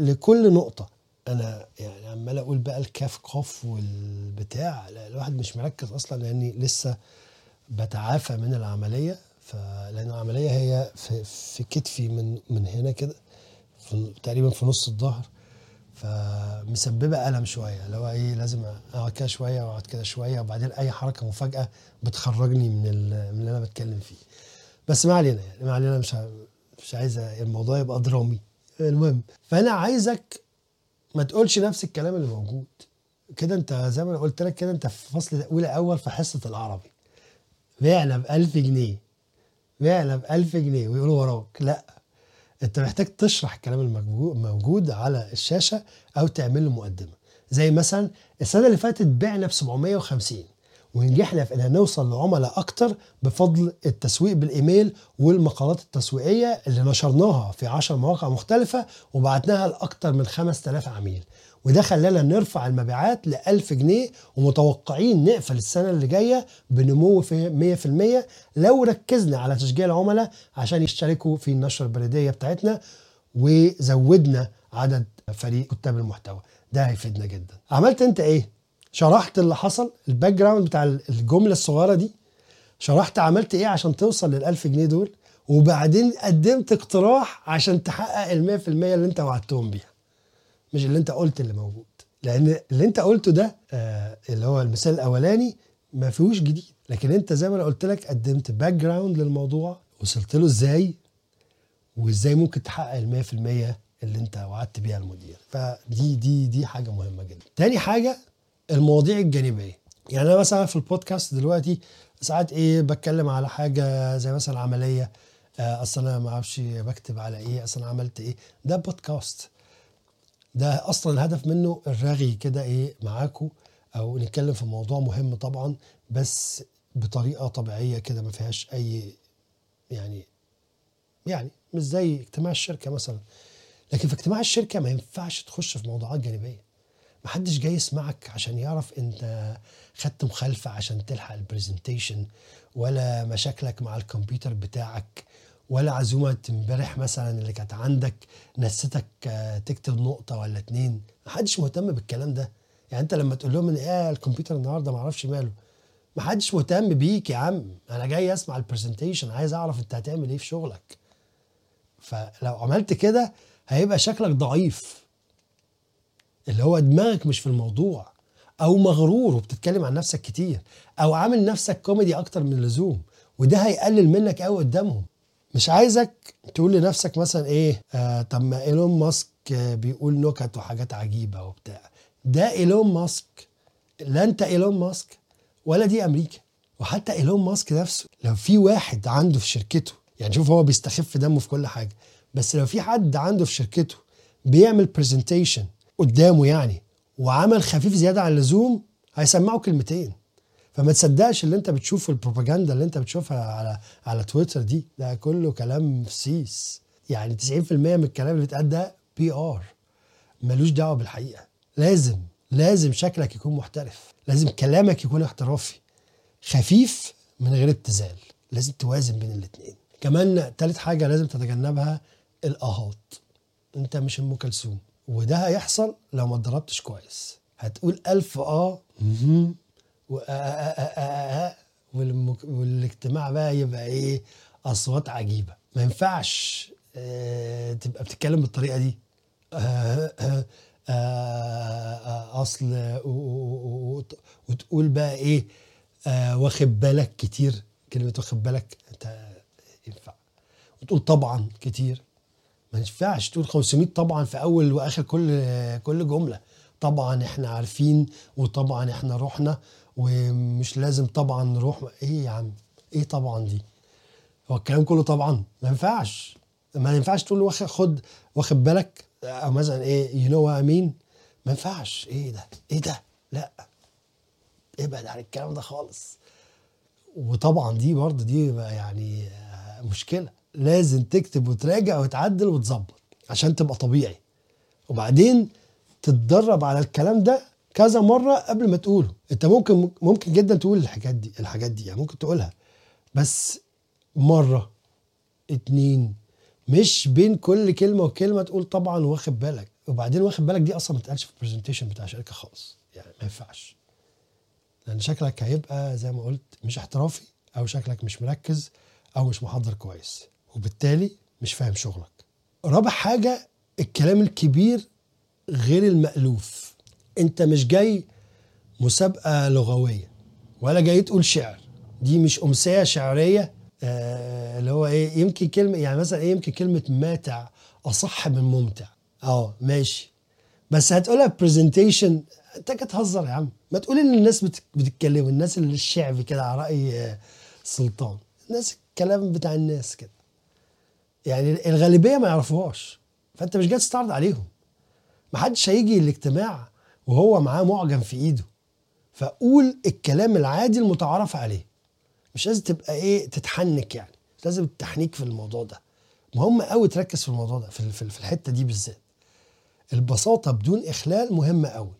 Speaker 1: لكل نقطة. أنا يعني عمال أقول بقى الكاف قاف والبتاع. الواحد مش مركز أصلا لأني لسه بتعافى من العملية. فلأن العملية هي في, في كتفي من من هنا كده تقريبا في نص الظهر. فمسببة ألم شوية اللي هو إيه لازم أقعد كده شوية وأقعد كده شوية وبعدين أي حركة مفاجأة بتخرجني من من اللي أنا بتكلم فيه. بس ما علينا يعني ما علينا مش مش عايز الموضوع يبقى درامي. المهم فأنا عايزك ما تقولش نفس الكلام اللي موجود. كده أنت زي ما أنا قلت لك كده أنت في فصل اولى اول في حصة العربي. بعنا ب 1000 جنيه بعنا ب 1000 جنيه ويقولوا وراك. لأ. انت محتاج تشرح الكلام الموجو- الموجود على الشاشة أو تعمل له مقدمة. زي مثلا السنة اللي فاتت بعنا ب 750 ونجحنا في إن نوصل لعملاء أكتر بفضل التسويق بالإيميل والمقالات التسويقية اللي نشرناها في 10 مواقع مختلفة وبعتناها لأكتر من 5000 عميل. وده خلانا نرفع المبيعات ل 1000 جنيه ومتوقعين نقفل السنة اللي جاية بنمو في 100% لو ركزنا على تشجيع العملاء عشان يشتركوا في النشرة البريديه بتاعتنا وزودنا عدد فريق كتاب المحتوى. ده هيفيدنا جدا. عملت أنت إيه؟ شرحت اللي حصل ال background بتاع الجملة الصغيرة دي. شرحت عملت إيه عشان توصل لل 1000 جنيه دول؟ وبعدين قدمت اقتراح عشان تحقق ال 100% اللي أنت وعدتهم بيها. مش اللي انت قلت اللي موجود. لأن اللي انت قلته ده آه اللي هو المثال الأولاني ما فيهوش جديد. لكن انت زي ما أنا قلت لك قدمت background للموضوع وصلت له إزاي وإزاي ممكن تحقق ال 100% اللي انت وعدت بيها المدير. فدي دي دي حاجة مهمة جدا. تاني حاجة المواضيع الجانبية. يعني أنا مثلا في البودكاست دلوقتي ساعات إيه بتكلم على حاجة زي مثلا عملية آه، أصل أنا ما أعرفش بكتب على إيه أصل أنا عملت إيه. ده بودكاست ده أصلا الهدف منه الرغي كده إيه معاكم أو نتكلم في موضوع مهم طبعا بس بطريقة طبيعية كده ما فيهاش أي يعني يعني مش زي اجتماع الشركة مثلا. لكن في اجتماع الشركة ما ينفعش تخش في موضوعات جانبية. محدش جاي يسمعك عشان يعرف أنت خدت مخالفة عشان تلحق ال presentation ولا مشاكلك مع الكمبيوتر بتاعك. ولا عزومة امبارح مثلا اللي كانت عندك نستك آه، تكتب نقطة ولا اتنين؟ محدش مهتم بالكلام ده. يعني أنت لما تقول لهم إيه الكمبيوتر النهارده معرفش ماله. محدش مهتم بيك يا عم. أنا جاي أسمع ال presentation عايز أعرف أنت هتعمل إيه في شغلك. فلو عملت كده هيبقى شكلك ضعيف. اللي هو دماغك مش في الموضوع. أو مغرور وبتتكلم عن نفسك كتير. أو عامل نفسك كوميدي أكتر من اللزوم. وده هيقلل منك قوي قدامهم. مش عايزك تقول لنفسك مثلا إيه آه طب ما إيلون ماسك بيقول نكت وحاجات عجيبة وبتاع. ده إيلون ماسك لا أنت إيلون ماسك ولا دي أمريكا. وحتى إيلون ماسك نفسه لو في واحد عنده في شركته يعني شوف هو بيستخف دمه في كل حاجة بس لو في حد عنده في شركته بيعمل presentation قدامه يعني وعمل خفيف زيادة عن اللزوم هيسمعه كلمتين. فما تصدقش اللي انت بتشوفه البروباجندا اللي انت بتشوفها على على تويتر دي ده كله كلام سيس. يعني 90% من الكلام اللي بيتقال ده PR ملوش دعوة بالحقيقة. لازم لازم شكلك يكون محترف. لازم كلامك يكون احترافي. خفيف من غير ابتذال. لازم توازن بين الاتنين. كمان تالت حاجة لازم تتجنبها الأهات. انت مش أم كلثوم. وده هيحصل لو ما اتدربتش كويس. هتقول ألف آه. والاجتماع بقى يبقى إيه اصوات عجيبه ما ينفعش تبقى بتتكلم بالطريقة دي اصل وتقول بقى إيه واخد بالك كتير كلمه واخد بالك انت ينفع وتقول طبعا كتير ما ينفعش تقول 500 طبعا في اول واخر كل كل جمله طبعا إحنا عارفين وطبعا إحنا رحنا ومش لازم طبعا نروح إيه يا عم؟ إيه طبعا دي؟ هو الكلام كله طبعا. ما ينفعش. ما ينفعش تقول واخد خد واخد بالك. أو مثلا إيه يو نو مين ما ينفعش. إيه ده؟ إيه ده؟ لأ. ابعد عن الكلام ده خالص. وطبعا دي برضه دي بقى يعني آه، مشكلة. لازم تكتب وتراجع وتعدل وتظبط عشان تبقى طبيعي. وبعدين تتدرب على الكلام ده كذا مرة قبل ما تقوله. انت ممكن ممكن جدا تقول الحاجات دي الحاجات دي يعني ممكن تقولها. بس مرة اتنين مش بين كل كلمة وكلمة تقول طبعا واخد بالك. وبعدين واخد بالك دي أصلا ما تقالش في البرزنتيشن بتاع شركة خالص. يعني ما ينفعش. لأن شكلك هيبقى زي ما قلت مش احترافي أو شكلك مش مركز أو مش محضر كويس. وبالتالي مش فاهم شغلك. رابع حاجة الكلام الكبير غير المألوف. انت مش جاي مسابقة لغوية ولا جاي تقول شعر. دي مش أمسية شعرية آه اللي هو إيه يمكن كلمة يعني مثلا إيه يمكن كلمة ماتع أصح من ممتع. آه ماشي. بس هتقولها برزنتيشن أنت كده تهزر يا عم. ما تقول إن الناس بت- بتتكلم الناس اللي الشعبي كده على رأي آه، سلطان. الناس الكلام بتاع الناس كده. يعني الغالبية ما يعرفوهاش فأنت مش جاي تستعرض عليهم. ما حدش هيجي الاجتماع وهو معاه معجم في ايده. فقول الكلام العادي المتعارف عليه. مش لازم تبقى إيه تتحنك يعني. مش لازم التحنيك في الموضوع ده. مهم قوي تركز في الموضوع ده في في- الحتة دي بالذات. البساطة بدون إخلال مهمه قوي.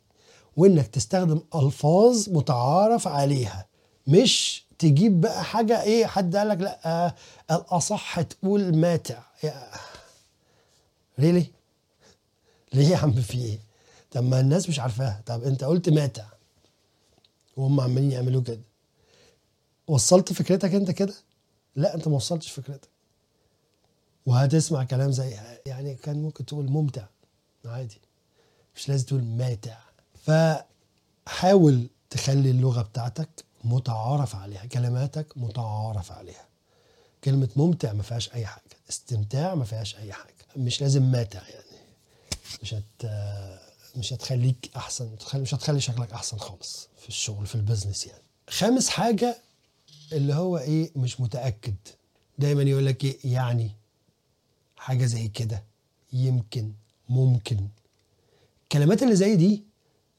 Speaker 1: وإنك تستخدم ألفاظ متعارف عليها. مش تجيب بقى حاجة إيه حد قال لك لا الأصح تقول ماتع. ريلي ليه يا عم في إيه؟ طب ما الناس مش عارفاها. طب انت قلت ماتع وهم عمالين يعملوا كده. وصلت فكرتك انت كده؟ لا انت ما وصلتش فكرتك. وهتسمع كلام زي يعني كان ممكن تقول ممتع. عادي. مش لازم تقول ماتع فحاول تخلي اللغة بتاعتك متعارف عليها كلماتك متعارف عليها. كلمة ممتع ما فيهاش أي حاجة. استمتاع ما فيهاش أي حاجة. مش لازم ماتع يعني. مش هت مش هتخليك أحسن مش هتخلي شكلك أحسن خالص في الشغل في ال business يعني. خامس حاجة اللي هو إيه مش متأكد. دايما يقول لك إيه يعني حاجة زي كده يمكن ممكن. الكلمات اللي زي دي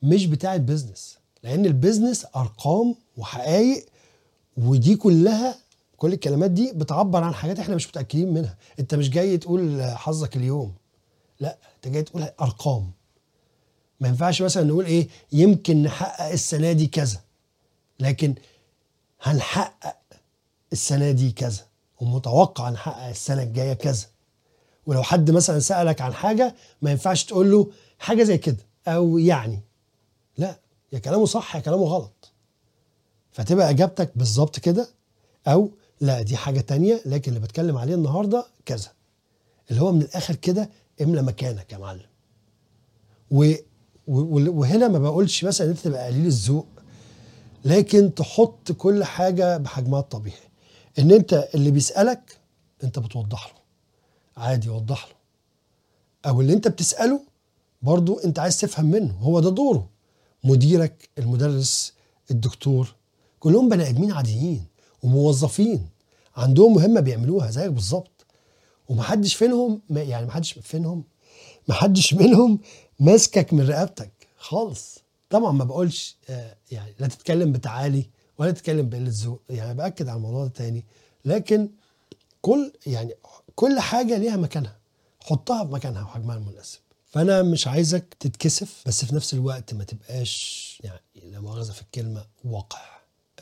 Speaker 1: مش بتاعت business لأن ال business أرقام وحقائق ودي كلها كل الكلمات دي بتعبر عن حاجات إحنا مش متأكدين منها. أنت مش جاي تقول حظك اليوم لأ أنت جاي تقول أرقام. ما ينفعش مثلا نقول إيه يمكن نحقق السنة دي كذا لكن هنحقق السنة دي كذا ومتوقع نحقق السنة الجاية كذا. ولو حد مثلا سألك عن حاجة ما ينفعش تقول له حاجة زي كده أو يعني. لا يا كلامه صح يا كلامه غلط. فتبقى إجابتك بالظبط كده أو لا دي حاجة تانية لكن اللي بتكلم عليه النهارده كذا. اللي هو من الآخر كده املى مكانك يا معلم. وهنا ما بقولش مثلا إن أنت تبقى قليل الذوق لكن تحط كل حاجة بحجمها الطبيعي. إن أنت اللي بيسألك أنت بتوضح له. عادي وضح له. أو اللي أنت بتسأله برضو أنت عايز تفهم منه. هو ده دوره. مديرك المدرس الدكتور كلهم بني آدمين عاديين وموظفين. عندهم مهمة بيعملوها زيك بالظبط. ومحدش فينهم يعني محدش فينهم محدش منهم ماسكك من رقبتك خالص. طبعا ما بقولش آه، يعني لا تتكلم بتعالي ولا تتكلم بقلة ذوق يعني بأكد على الموضوع ده تاني. لكن كل يعني كل حاجة ليها مكانها. حطها في مكانها وحجمها المناسب. فأنا مش عايزك تتكسف بس في نفس الوقت ما تبقاش يعني لا مؤاخذة في الكلمة وقع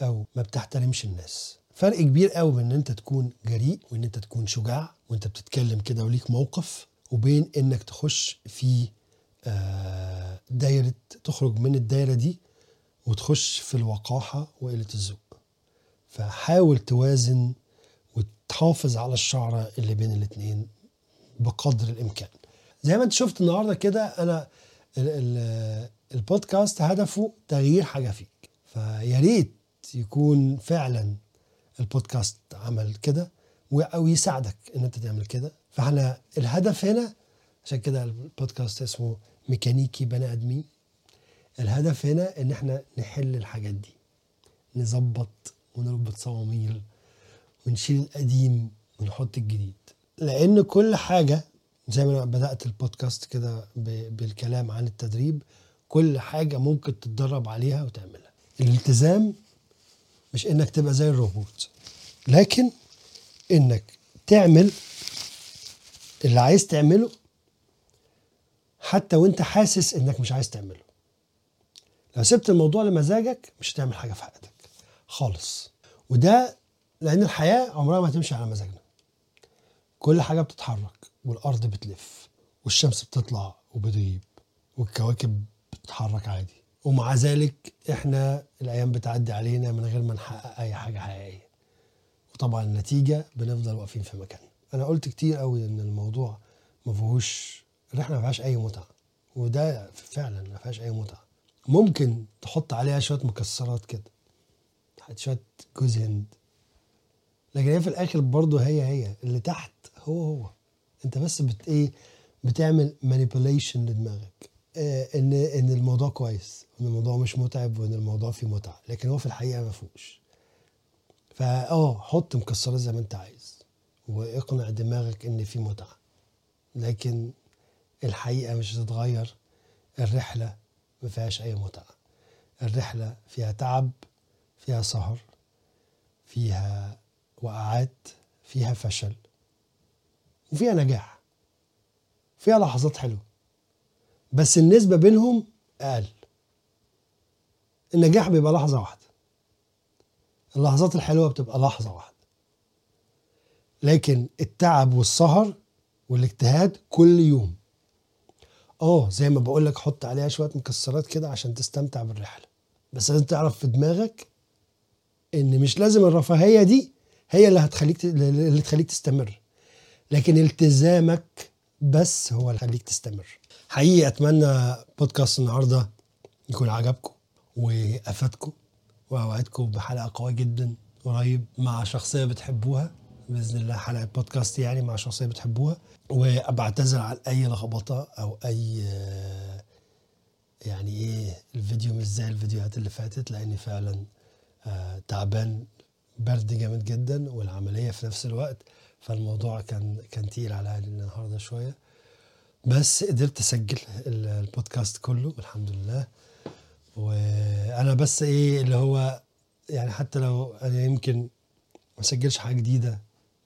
Speaker 1: أو ما بتحترمش الناس. فرق كبير قوي بين إن أنت تكون جريء وإن أنت تكون شجاع وانت بتتكلم كده وليك موقف وبين إنك تخش في آه، دايرة تخرج من الدايرة دي وتخش في الوقاحة وقلة الذوق. فحاول توازن وتحافظ على الشعره اللي بين الاتنين بقدر الإمكان. زي ما أنت شفت النهارده كده أنا ال ال البودكاست هدفه تغيير حاجة فيك. فيا ريت يكون فعلا البودكاست عمل كده أو يساعدك إن أنت تعمل كده. فاحنا الهدف هنا عشان كده البودكاست اسمه ميكانيكي بني ادمين الهدف هنا ان إحنا نحل الحاجات دي نظبط ونربط صواميل ونشيل القديم ونحط الجديد. لأن كل حاجة زي ما بدأت البودكاست كده بالكلام عن التدريب كل حاجة ممكن تتدرب عليها وتعملها. الالتزام مش انك تبقى زي الروبوت لكن انك تعمل اللي عايز تعمله حتى وانت حاسس انك مش عايز تعمله. لو سبت الموضوع لمزاجك مش هتعمل حاجة في حياتك. خالص. وده لأن الحياة عمرها ما هتمشي على مزاجنا. كل حاجة بتتحرك والأرض بتلف والشمس بتطلع وبتغيب والكواكب بتتحرك عادي. ومع ذلك إحنا الأيام بتعدي علينا من غير ما نحقق أي حاجة حقيقية. وطبعا النتيجة بنفضل واقفين في مكاننا. أنا قلت كتير قوي إن الموضوع ما فيهوش الرحله ما فيهاش أي متعة. وده فعلا ما فيهاش أي متعة. ممكن تحط عليها شوية مكسرات كده. شوية جوز هند. لكن هي في الآخر برضه هي هي. اللي تحت هو هو. أنت بس بت إيه بتعمل مانيبيوليشن لدماغك. آه ان إن الموضوع كويس. ان الموضوع مش متعب. وإن الموضوع فيه متعة. لكن هو في الحقيقة ما فيهوش. فاه حط مكسرات زي ما أنت عايز. واقنع دماغك إن في متعة. لكن الحقيقة مش هتتغير الرحلة ما فيهاش أي متعة. الرحلة فيها تعب فيها سهر فيها وقعات فيها فشل وفيها نجاح فيها لحظات حلوة. بس النسبة بينهم أقل. النجاح بيبقى لحظة واحدة. اللحظات الحلوة بتبقى لحظة واحدة. لكن التعب والسهر والاجتهاد كل يوم. آه زي ما بقول لك حط عليها شوية مكسرات كده عشان تستمتع بالرحلة. بس لازم تعرف في دماغك إن مش لازم الرفاهية دي هي اللي هتخليك اللي تخليك تستمر. لكن التزامك بس هو اللي هيخليك تستمر. حقيقي أتمنى بودكاست النهارده يكون عجبكم وأفادكم وأوعدكم بحلقة قوية جدا قريب مع شخصية بتحبوها. بإذن الله حلقة بودكاست يعني مع شخصية بتحبوها وبعتذر عن أي لخبطة أو أي آه، يعني إيه الفيديو مش زي الفيديوهات اللي فاتت لأني فعلا آه، تعبان برد جامد جدا والعملية في نفس الوقت فالموضوع كان كان تقيل عليا النهارده شوية. بس قدرت أسجل ال- البودكاست كله الحمد لله. وأنا بس إيه اللي هو يعني حتى لو أنا يمكن ما اسجلش حاجة جديدة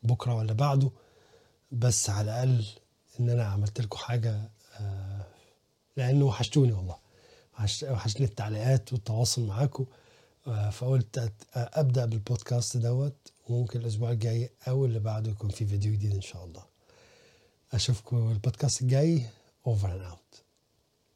Speaker 1: بكرة ولا بعده بس على الأقل إن أنا عملت لكم حاجة آه، لأنه وحشتوني والله. وحش- وحشتني التعليقات والتواصل معاكم. آه، فقلت أبدأ بالبودكاست دوت وممكن الأسبوع الجاي أو اللي بعده يكون في فيديو جديد إن شاء الله. أشوفكم البودكاست الجاي. over and out